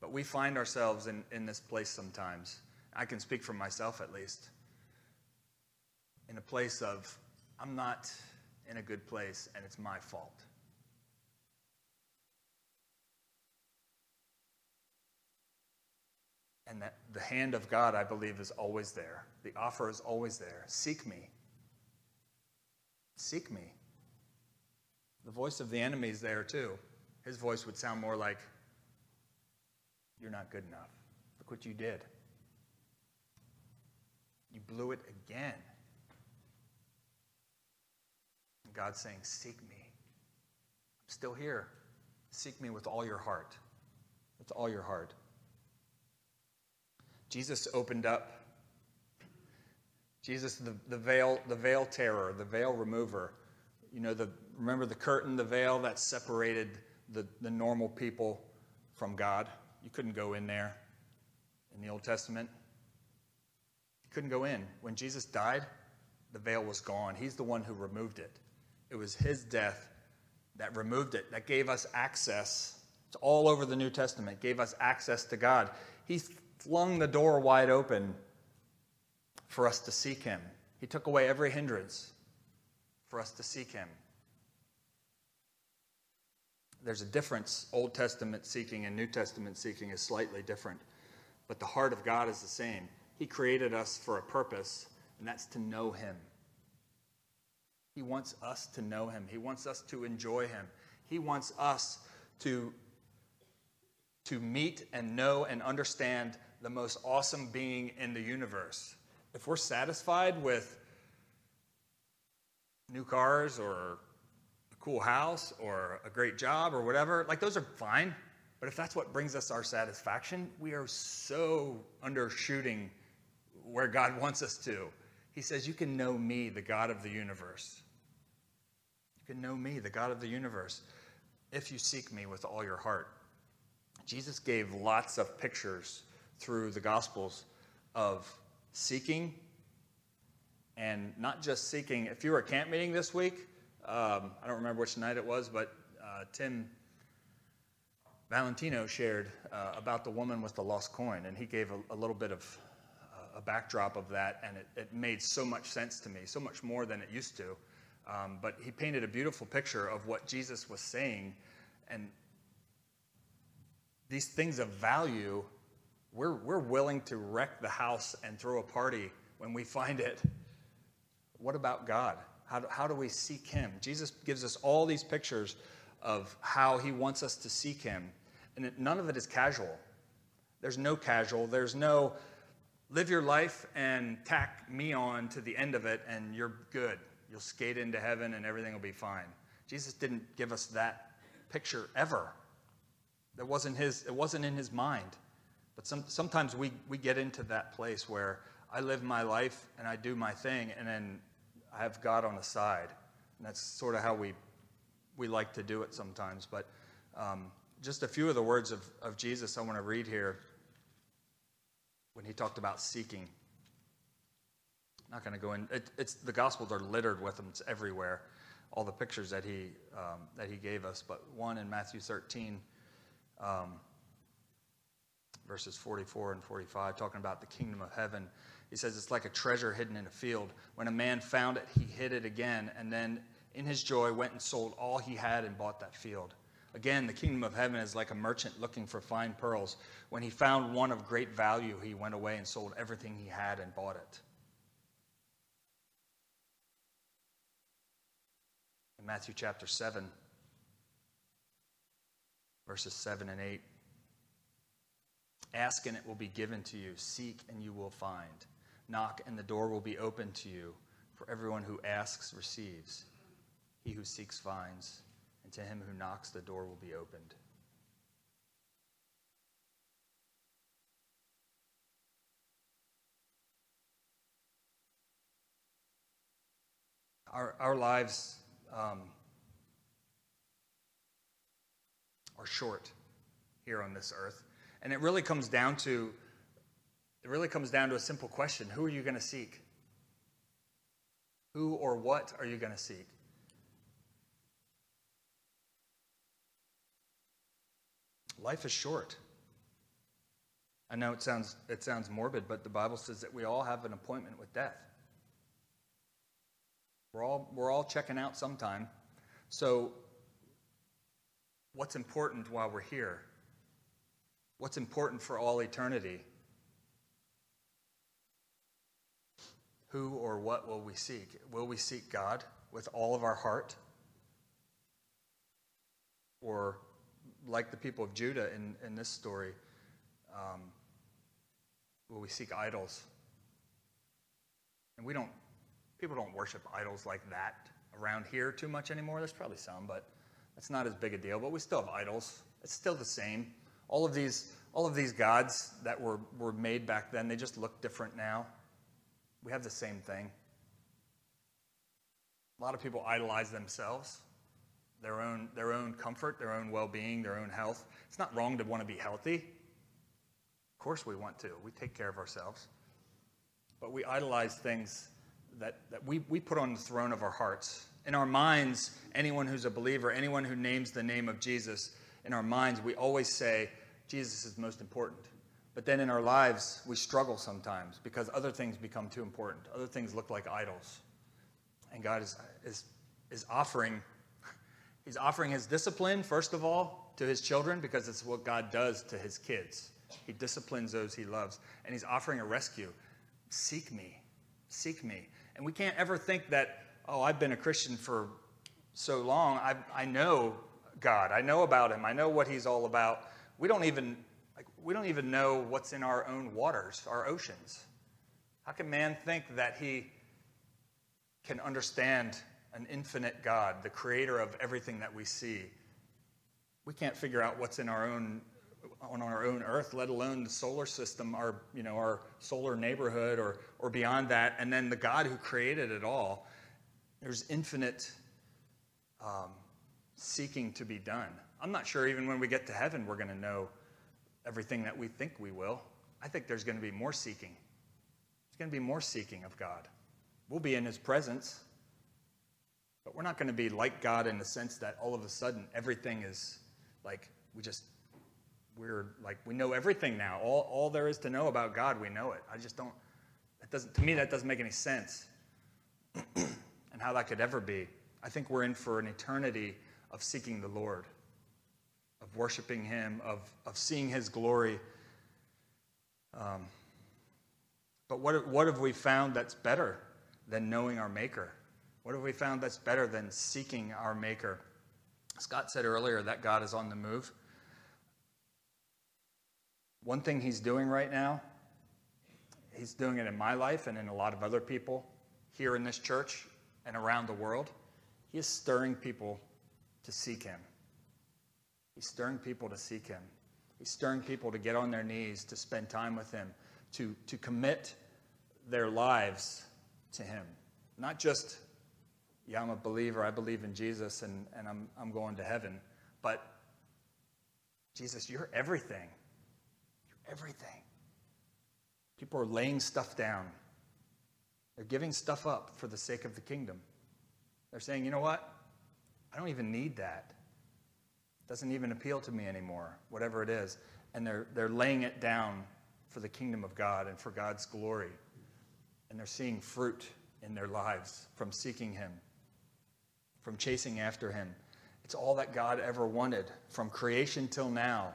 But we find ourselves in, in this place sometimes, I can speak for myself at least. In a place of, I'm not in a good place and it's my fault. And that the hand of God, I believe, is always there. The offer is always there. Seek me. Seek me. The voice of the enemy is there too. His voice would sound more like, You're not good enough. Look what you did. You blew it again. God's saying, Seek me. I'm still here. Seek me with all your heart. With all your heart. Jesus opened up. Jesus, the, the veil, the veil terror, the veil remover. You know, the, remember the curtain, the veil that separated the, the normal people from God? You couldn't go in there in the Old Testament. You couldn't go in. When Jesus died, the veil was gone. He's the one who removed it. It was his death that removed it, that gave us access. It's all over the New Testament, gave us access to God. He flung the door wide open for us to seek him. He took away every hindrance for us to seek him. There's a difference. Old Testament seeking and New Testament seeking is slightly different, but the heart of God is the same. He created us for a purpose, and that's to know him. He wants us to know him. He wants us to enjoy him. He wants us to, to meet and know and understand the most awesome being in the universe. If we're satisfied with new cars or a cool house or a great job or whatever, like those are fine. But if that's what brings us our satisfaction, we are so undershooting where God wants us to. He says, You can know me, the God of the universe. You can know me, the God of the universe, if you seek me with all your heart. Jesus gave lots of pictures through the Gospels of seeking and not just seeking. If you were at camp meeting this week, um, I don't remember which night it was, but uh, Tim Valentino shared uh, about the woman with the lost coin, and he gave a, a little bit of uh, a backdrop of that, and it, it, made so much sense to me, so much more than it used to. Um, but he painted a beautiful picture of what Jesus was saying, and these things of value we're, we're willing to wreck the house and throw a party when we find it. What about God? How do, how do we seek Him? Jesus gives us all these pictures of how He wants us to seek Him, and none of it is casual. There's no casual, there's no live your life and tack me on to the end of it, and you're good. You'll skate into heaven and everything will be fine. Jesus didn't give us that picture ever. That wasn't his, it wasn't in his mind. But some, sometimes we, we get into that place where I live my life and I do my thing, and then I have God on the side. And that's sort of how we, we like to do it sometimes. But um, just a few of the words of, of Jesus I want to read here when he talked about seeking. I'm not going to go in. It, it's the Gospels are littered with them. It's everywhere. All the pictures that he um, that he gave us. But one in Matthew 13, um, verses 44 and 45, talking about the kingdom of heaven. He says it's like a treasure hidden in a field. When a man found it, he hid it again, and then in his joy went and sold all he had and bought that field. Again, the kingdom of heaven is like a merchant looking for fine pearls. When he found one of great value, he went away and sold everything he had and bought it. In Matthew chapter 7, verses 7 and 8. Ask and it will be given to you. Seek and you will find. Knock and the door will be opened to you. For everyone who asks receives. He who seeks finds. And to him who knocks, the door will be opened. Our, our lives um, are short here on this earth. And it really comes down to it really comes down to a simple question. Who are you going to seek? Who or what are you going to seek? Life is short. I know it sounds, it sounds morbid, but the Bible says that we all have an appointment with death. We're all, we're all checking out sometime. So, what's important while we're here? What's important for all eternity? Who or what will we seek? Will we seek God with all of our heart? Or, like the people of Judah in, in this story, um, will we seek idols? And we don't, people don't worship idols like that around here too much anymore. There's probably some, but it's not as big a deal. But we still have idols. It's still the same. All of these, all of these gods that were, were made back then, they just look different now. We have the same thing. A lot of people idolize themselves, their own, their own comfort, their own well being, their own health. It's not wrong to want to be healthy. Of course, we want to. We take care of ourselves. But we idolize things that, that we, we put on the throne of our hearts. In our minds, anyone who's a believer, anyone who names the name of Jesus, in our minds, we always say, Jesus is most important. But then in our lives, we struggle sometimes because other things become too important. Other things look like idols. And God is, is, is offering, He's offering His discipline, first of all, to His children because it's what God does to His kids. He disciplines those He loves. And He's offering a rescue. Seek me. Seek me. And we can't ever think that, oh, I've been a Christian for so long. I, I know God. I know about Him. I know what He's all about. We don't even like we don't even know what's in our own waters, our oceans. How can man think that he can understand an infinite God, the creator of everything that we see? We can't figure out what's in our own on our own earth, let alone the solar system, our you know our solar neighborhood, or or beyond that. And then the God who created it all. There's infinite um, seeking to be done. I'm not sure even when we get to heaven we're going to know everything that we think we will. I think there's going to be more seeking. There's going to be more seeking of God. We'll be in His presence, but we're not going to be like God in the sense that all of a sudden everything is like we just we're like we know everything now. All all there is to know about God, we know it. I just don't. That doesn't to me that doesn't make any sense, and how that could ever be. I think we're in for an eternity of seeking the Lord of worshiping Him, of, of seeing His glory. Um, but what, what have we found that's better than knowing our Maker? What have we found that's better than seeking our Maker? Scott said earlier that God is on the move. One thing He's doing right now, He's doing it in my life and in a lot of other people here in this church and around the world. He is stirring people to seek Him. He's stirring people to seek him. He's stirring people to get on their knees, to spend time with him, to, to commit their lives to him. Not just, yeah, I'm a believer, I believe in Jesus, and, and I'm, I'm going to heaven, but Jesus, you're everything. You're everything. People are laying stuff down. They're giving stuff up for the sake of the kingdom. They're saying, you know what? I don't even need that It doesn't even appeal to me anymore, whatever it is. And they're, they're laying it down for the kingdom of God and for God's glory. And they're seeing fruit in their lives from seeking Him, from chasing after Him. It's all that God ever wanted from creation till now.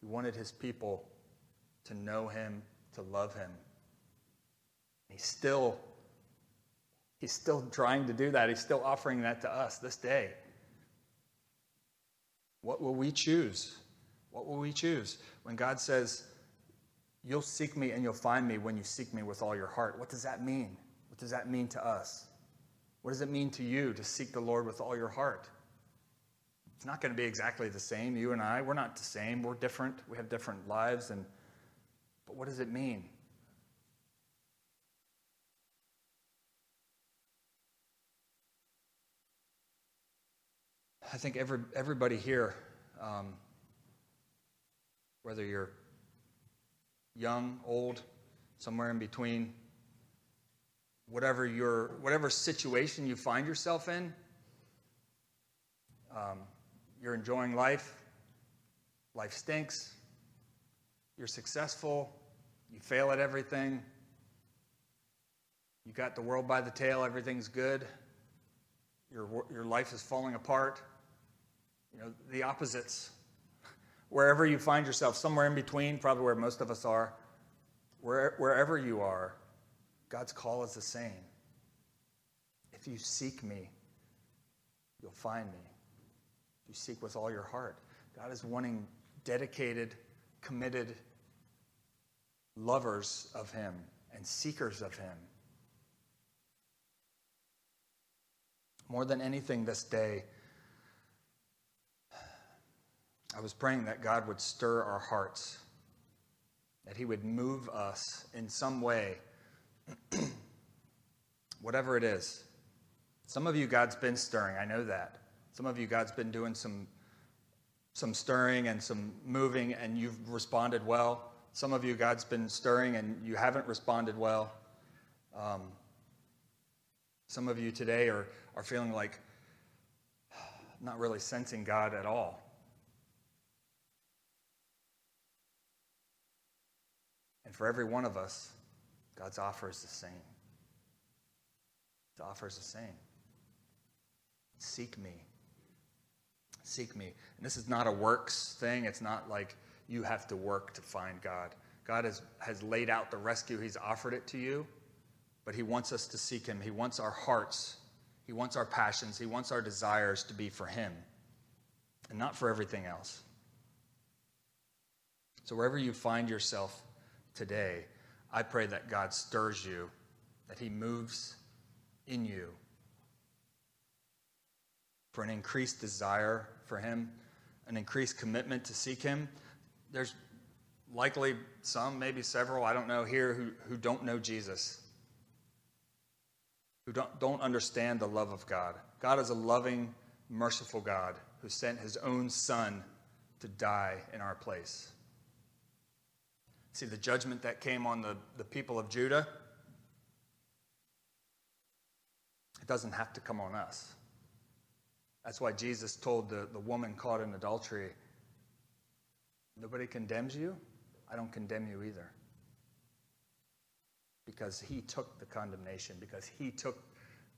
He wanted His people to know Him, to love Him. He's still, he's still trying to do that. He's still offering that to us this day. What will we choose? What will we choose? When God says, You'll seek me and you'll find me when you seek me with all your heart, what does that mean? What does that mean to us? What does it mean to you to seek the Lord with all your heart? It's not going to be exactly the same. You and I, we're not the same. We're different. We have different lives. And, but what does it mean? I think every, everybody here, um, whether you're young, old, somewhere in between, whatever your whatever situation you find yourself in, um, you're enjoying life. Life stinks. you're successful, you fail at everything, you got the world by the tail, everything's good, your, your life is falling apart. You know, the opposites. Wherever you find yourself, somewhere in between, probably where most of us are, where, wherever you are, God's call is the same. If you seek me, you'll find me. If you seek with all your heart. God is wanting dedicated, committed lovers of Him and seekers of Him. More than anything this day, I was praying that God would stir our hearts, that He would move us in some way, whatever it is. Some of you, God's been stirring. I know that. Some of you, God's been doing some, some stirring and some moving, and you've responded well. Some of you, God's been stirring and you haven't responded well. Um, some of you today are, are feeling like not really sensing God at all. And for every one of us, God's offer is the same. His offer is the same. Seek me. Seek me. And this is not a works thing. It's not like you have to work to find God. God has, has laid out the rescue, He's offered it to you, but He wants us to seek Him. He wants our hearts, He wants our passions, He wants our desires to be for Him and not for everything else. So, wherever you find yourself today, I pray that God stirs you, that He moves in you for an increased desire for Him, an increased commitment to seek Him. There's likely some, maybe several, I don't know, here who, who don't know Jesus, who don't, don't understand the love of God. God is a loving, merciful God who sent his own Son to die in our place. See, the judgment that came on the, the people of Judah, it doesn't have to come on us. That's why Jesus told the, the woman caught in adultery, Nobody condemns you. I don't condemn you either. Because he took the condemnation, because he took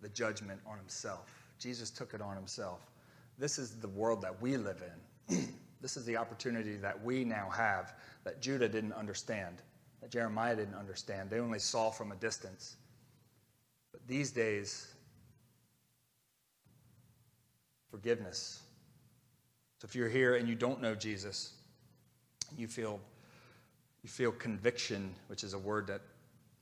the judgment on himself. Jesus took it on himself. This is the world that we live in. this is the opportunity that we now have that Judah didn't understand, that Jeremiah didn't understand. They only saw from a distance. But these days, forgiveness. So if you're here and you don't know Jesus, you feel you feel conviction, which is a word that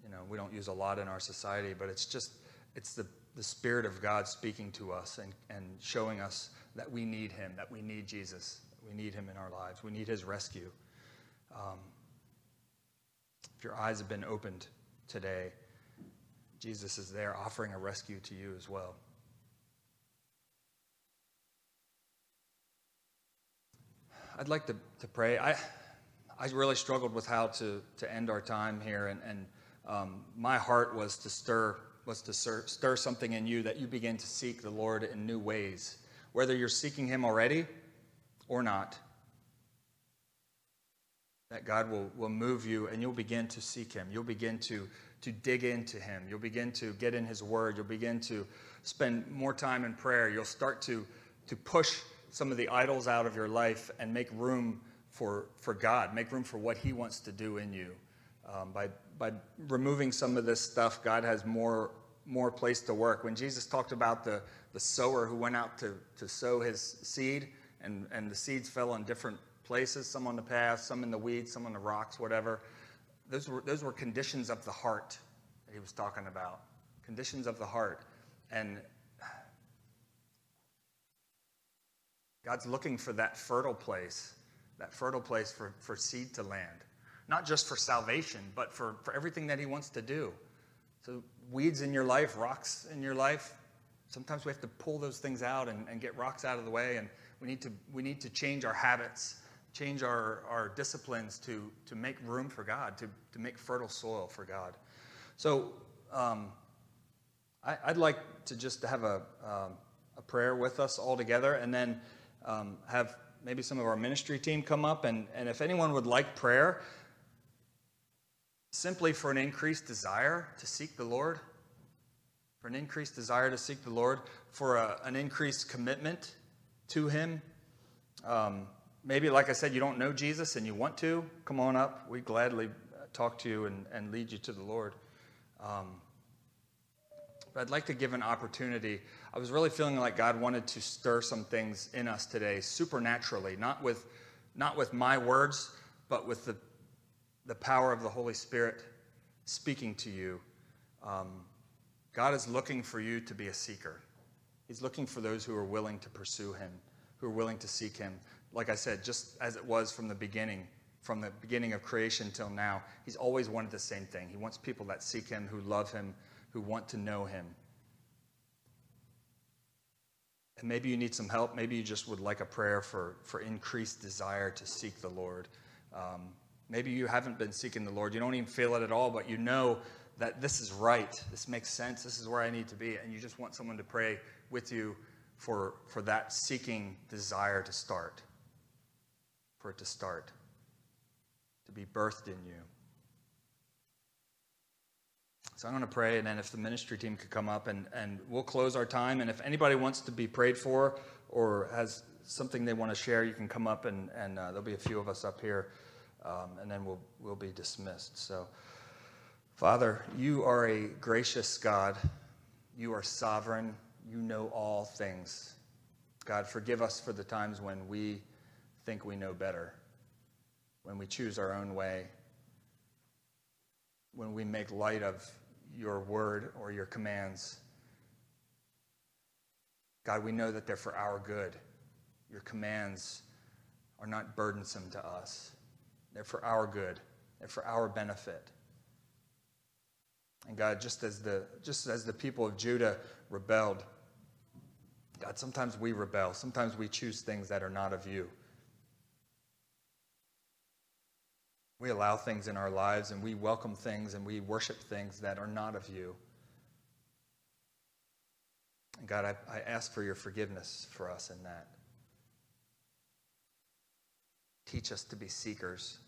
you know we don't use a lot in our society, but it's just it's the, the Spirit of God speaking to us and, and showing us that we need Him, that we need Jesus, we need Him in our lives, we need His rescue. Um, if your eyes have been opened today, Jesus is there offering a rescue to you as well. I'd like to, to pray. I, I really struggled with how to, to end our time here, and, and um, my heart was to stir was to stir, stir something in you that you begin to seek the Lord in new ways, whether you're seeking Him already or not. That God will, will move you and you'll begin to seek Him. You'll begin to, to dig into Him. You'll begin to get in His Word. You'll begin to spend more time in prayer. You'll start to, to push some of the idols out of your life and make room for, for God, make room for what He wants to do in you. Um, by, by removing some of this stuff, God has more, more place to work. When Jesus talked about the, the sower who went out to, to sow his seed, and, and the seeds fell on different places, some on the path, some in the weeds, some on the rocks, whatever. Those were, those were conditions of the heart that he was talking about. Conditions of the heart. And God's looking for that fertile place that fertile place for, for seed to land. Not just for salvation, but for, for everything that He wants to do. So, weeds in your life, rocks in your life, sometimes we have to pull those things out and, and get rocks out of the way. And we need to, we need to change our habits, change our, our disciplines to, to make room for God, to, to make fertile soil for God. So, um, I, would like to just have a, um, a prayer with us all together and then um, have maybe some of our ministry team come up. And, and if anyone would like prayer, simply for an increased desire to seek the Lord, for an increased desire to seek the Lord, for a, an increased commitment to Him. Um, maybe, like I said, you don't know Jesus and you want to, come on up. We gladly talk to you and, and lead you to the Lord. Um, but I'd like to give an opportunity. I was really feeling like God wanted to stir some things in us today, supernaturally, not with, not with my words, but with the, the power of the Holy Spirit speaking to you. Um, God is looking for you to be a seeker. He's looking for those who are willing to pursue Him, who are willing to seek Him. Like I said, just as it was from the beginning, from the beginning of creation till now, He's always wanted the same thing. He wants people that seek Him, who love Him, who want to know Him. And maybe you need some help. Maybe you just would like a prayer for, for increased desire to seek the Lord. Um, maybe you haven't been seeking the Lord. You don't even feel it at all, but you know that this is right. This makes sense. This is where I need to be. And you just want someone to pray with you for, for that seeking desire to start, for it to start, to be birthed in you. So I'm going to pray, and then if the ministry team could come up, and, and we'll close our time. And if anybody wants to be prayed for or has something they want to share, you can come up, and, and uh, there'll be a few of us up here, um, and then we'll, we'll be dismissed. So, Father, you are a gracious God. You are sovereign. You know all things. God, forgive us for the times when we think we know better, when we choose our own way, when we make light of your word or your commands. God, we know that they're for our good. Your commands are not burdensome to us, they're for our good, they're for our benefit. And God, just as the, just as the people of Judah rebelled, God, sometimes we rebel. Sometimes we choose things that are not of you. We allow things in our lives and we welcome things and we worship things that are not of you. And God, I, I ask for your forgiveness for us in that. Teach us to be seekers.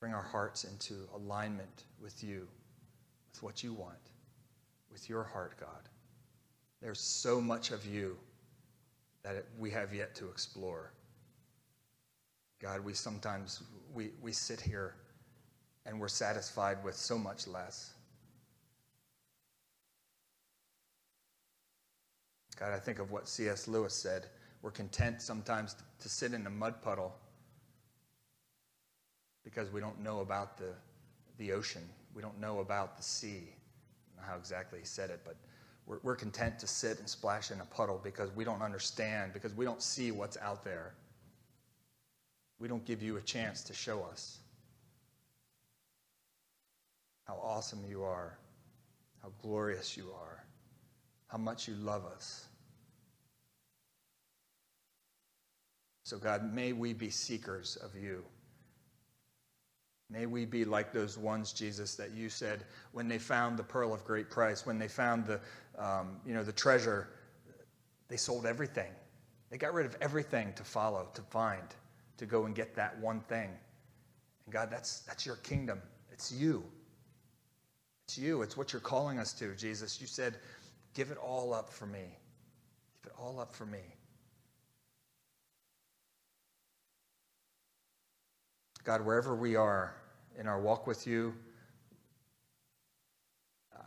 Bring our hearts into alignment with you, with what you want, with your heart, God. There's so much of you that we have yet to explore. God, we sometimes we, we sit here and we're satisfied with so much less. God, I think of what C.S. Lewis said. We're content sometimes to sit in a mud puddle because we don't know about the, the ocean. We don't know about the sea. I don't know how exactly he said it, but we're, we're content to sit and splash in a puddle because we don't understand, because we don't see what's out there. We don't give you a chance to show us how awesome you are, how glorious you are, how much you love us. So, God, may we be seekers of you. May we be like those ones, Jesus, that you said when they found the pearl of great price, when they found the, um, you know, the treasure, they sold everything. They got rid of everything to follow, to find, to go and get that one thing. And God, that's, that's your kingdom. It's you. It's you. It's what you're calling us to, Jesus. You said, give it all up for me. Give it all up for me. God, wherever we are in our walk with you,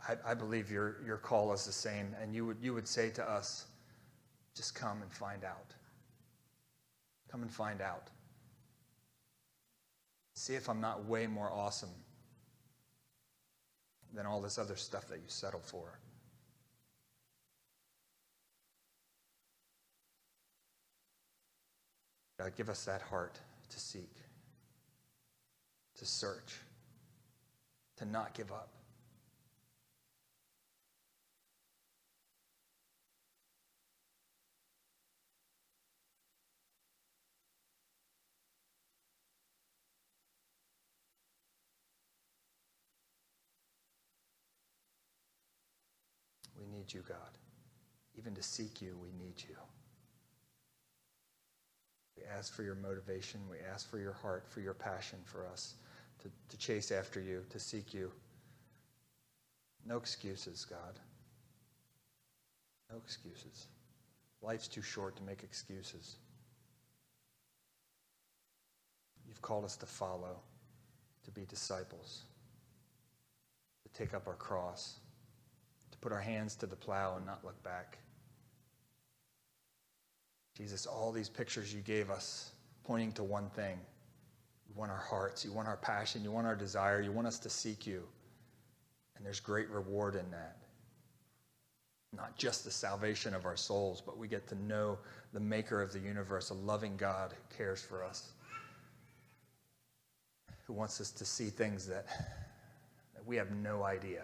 I, I, believe your, your call is the same. And you would, you would say to us, just come and find out. Come and find out. See if I'm not way more awesome than all this other stuff that you settle for. God, give us that heart to seek to search, to not give up. We need you, God. Even to seek you, we need you. We ask for your motivation. We ask for your heart, for your passion for us to, to chase after you, to seek you. No excuses, God. No excuses. Life's too short to make excuses. You've called us to follow, to be disciples, to take up our cross, to put our hands to the plow and not look back. Jesus, all these pictures you gave us pointing to one thing. You want our hearts, you want our passion, you want our desire, you want us to seek you. And there's great reward in that. Not just the salvation of our souls, but we get to know the maker of the universe, a loving God who cares for us, who wants us to see things that, that we have no idea.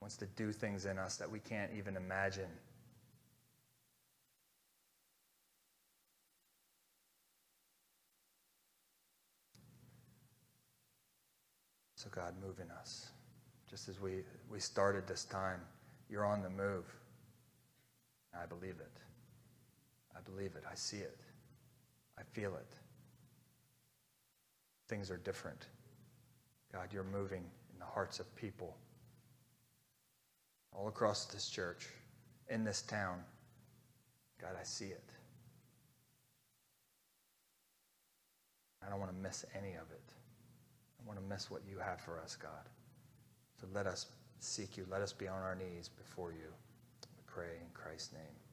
Wants to do things in us that we can't even imagine. God, move in us. Just as we, we started this time, you're on the move. I believe it. I believe it. I see it. I feel it. Things are different. God, you're moving in the hearts of people all across this church, in this town. God, I see it. I don't want to miss any of it. Want to miss what you have for us, God. So let us seek you. Let us be on our knees before you. We pray in Christ's name.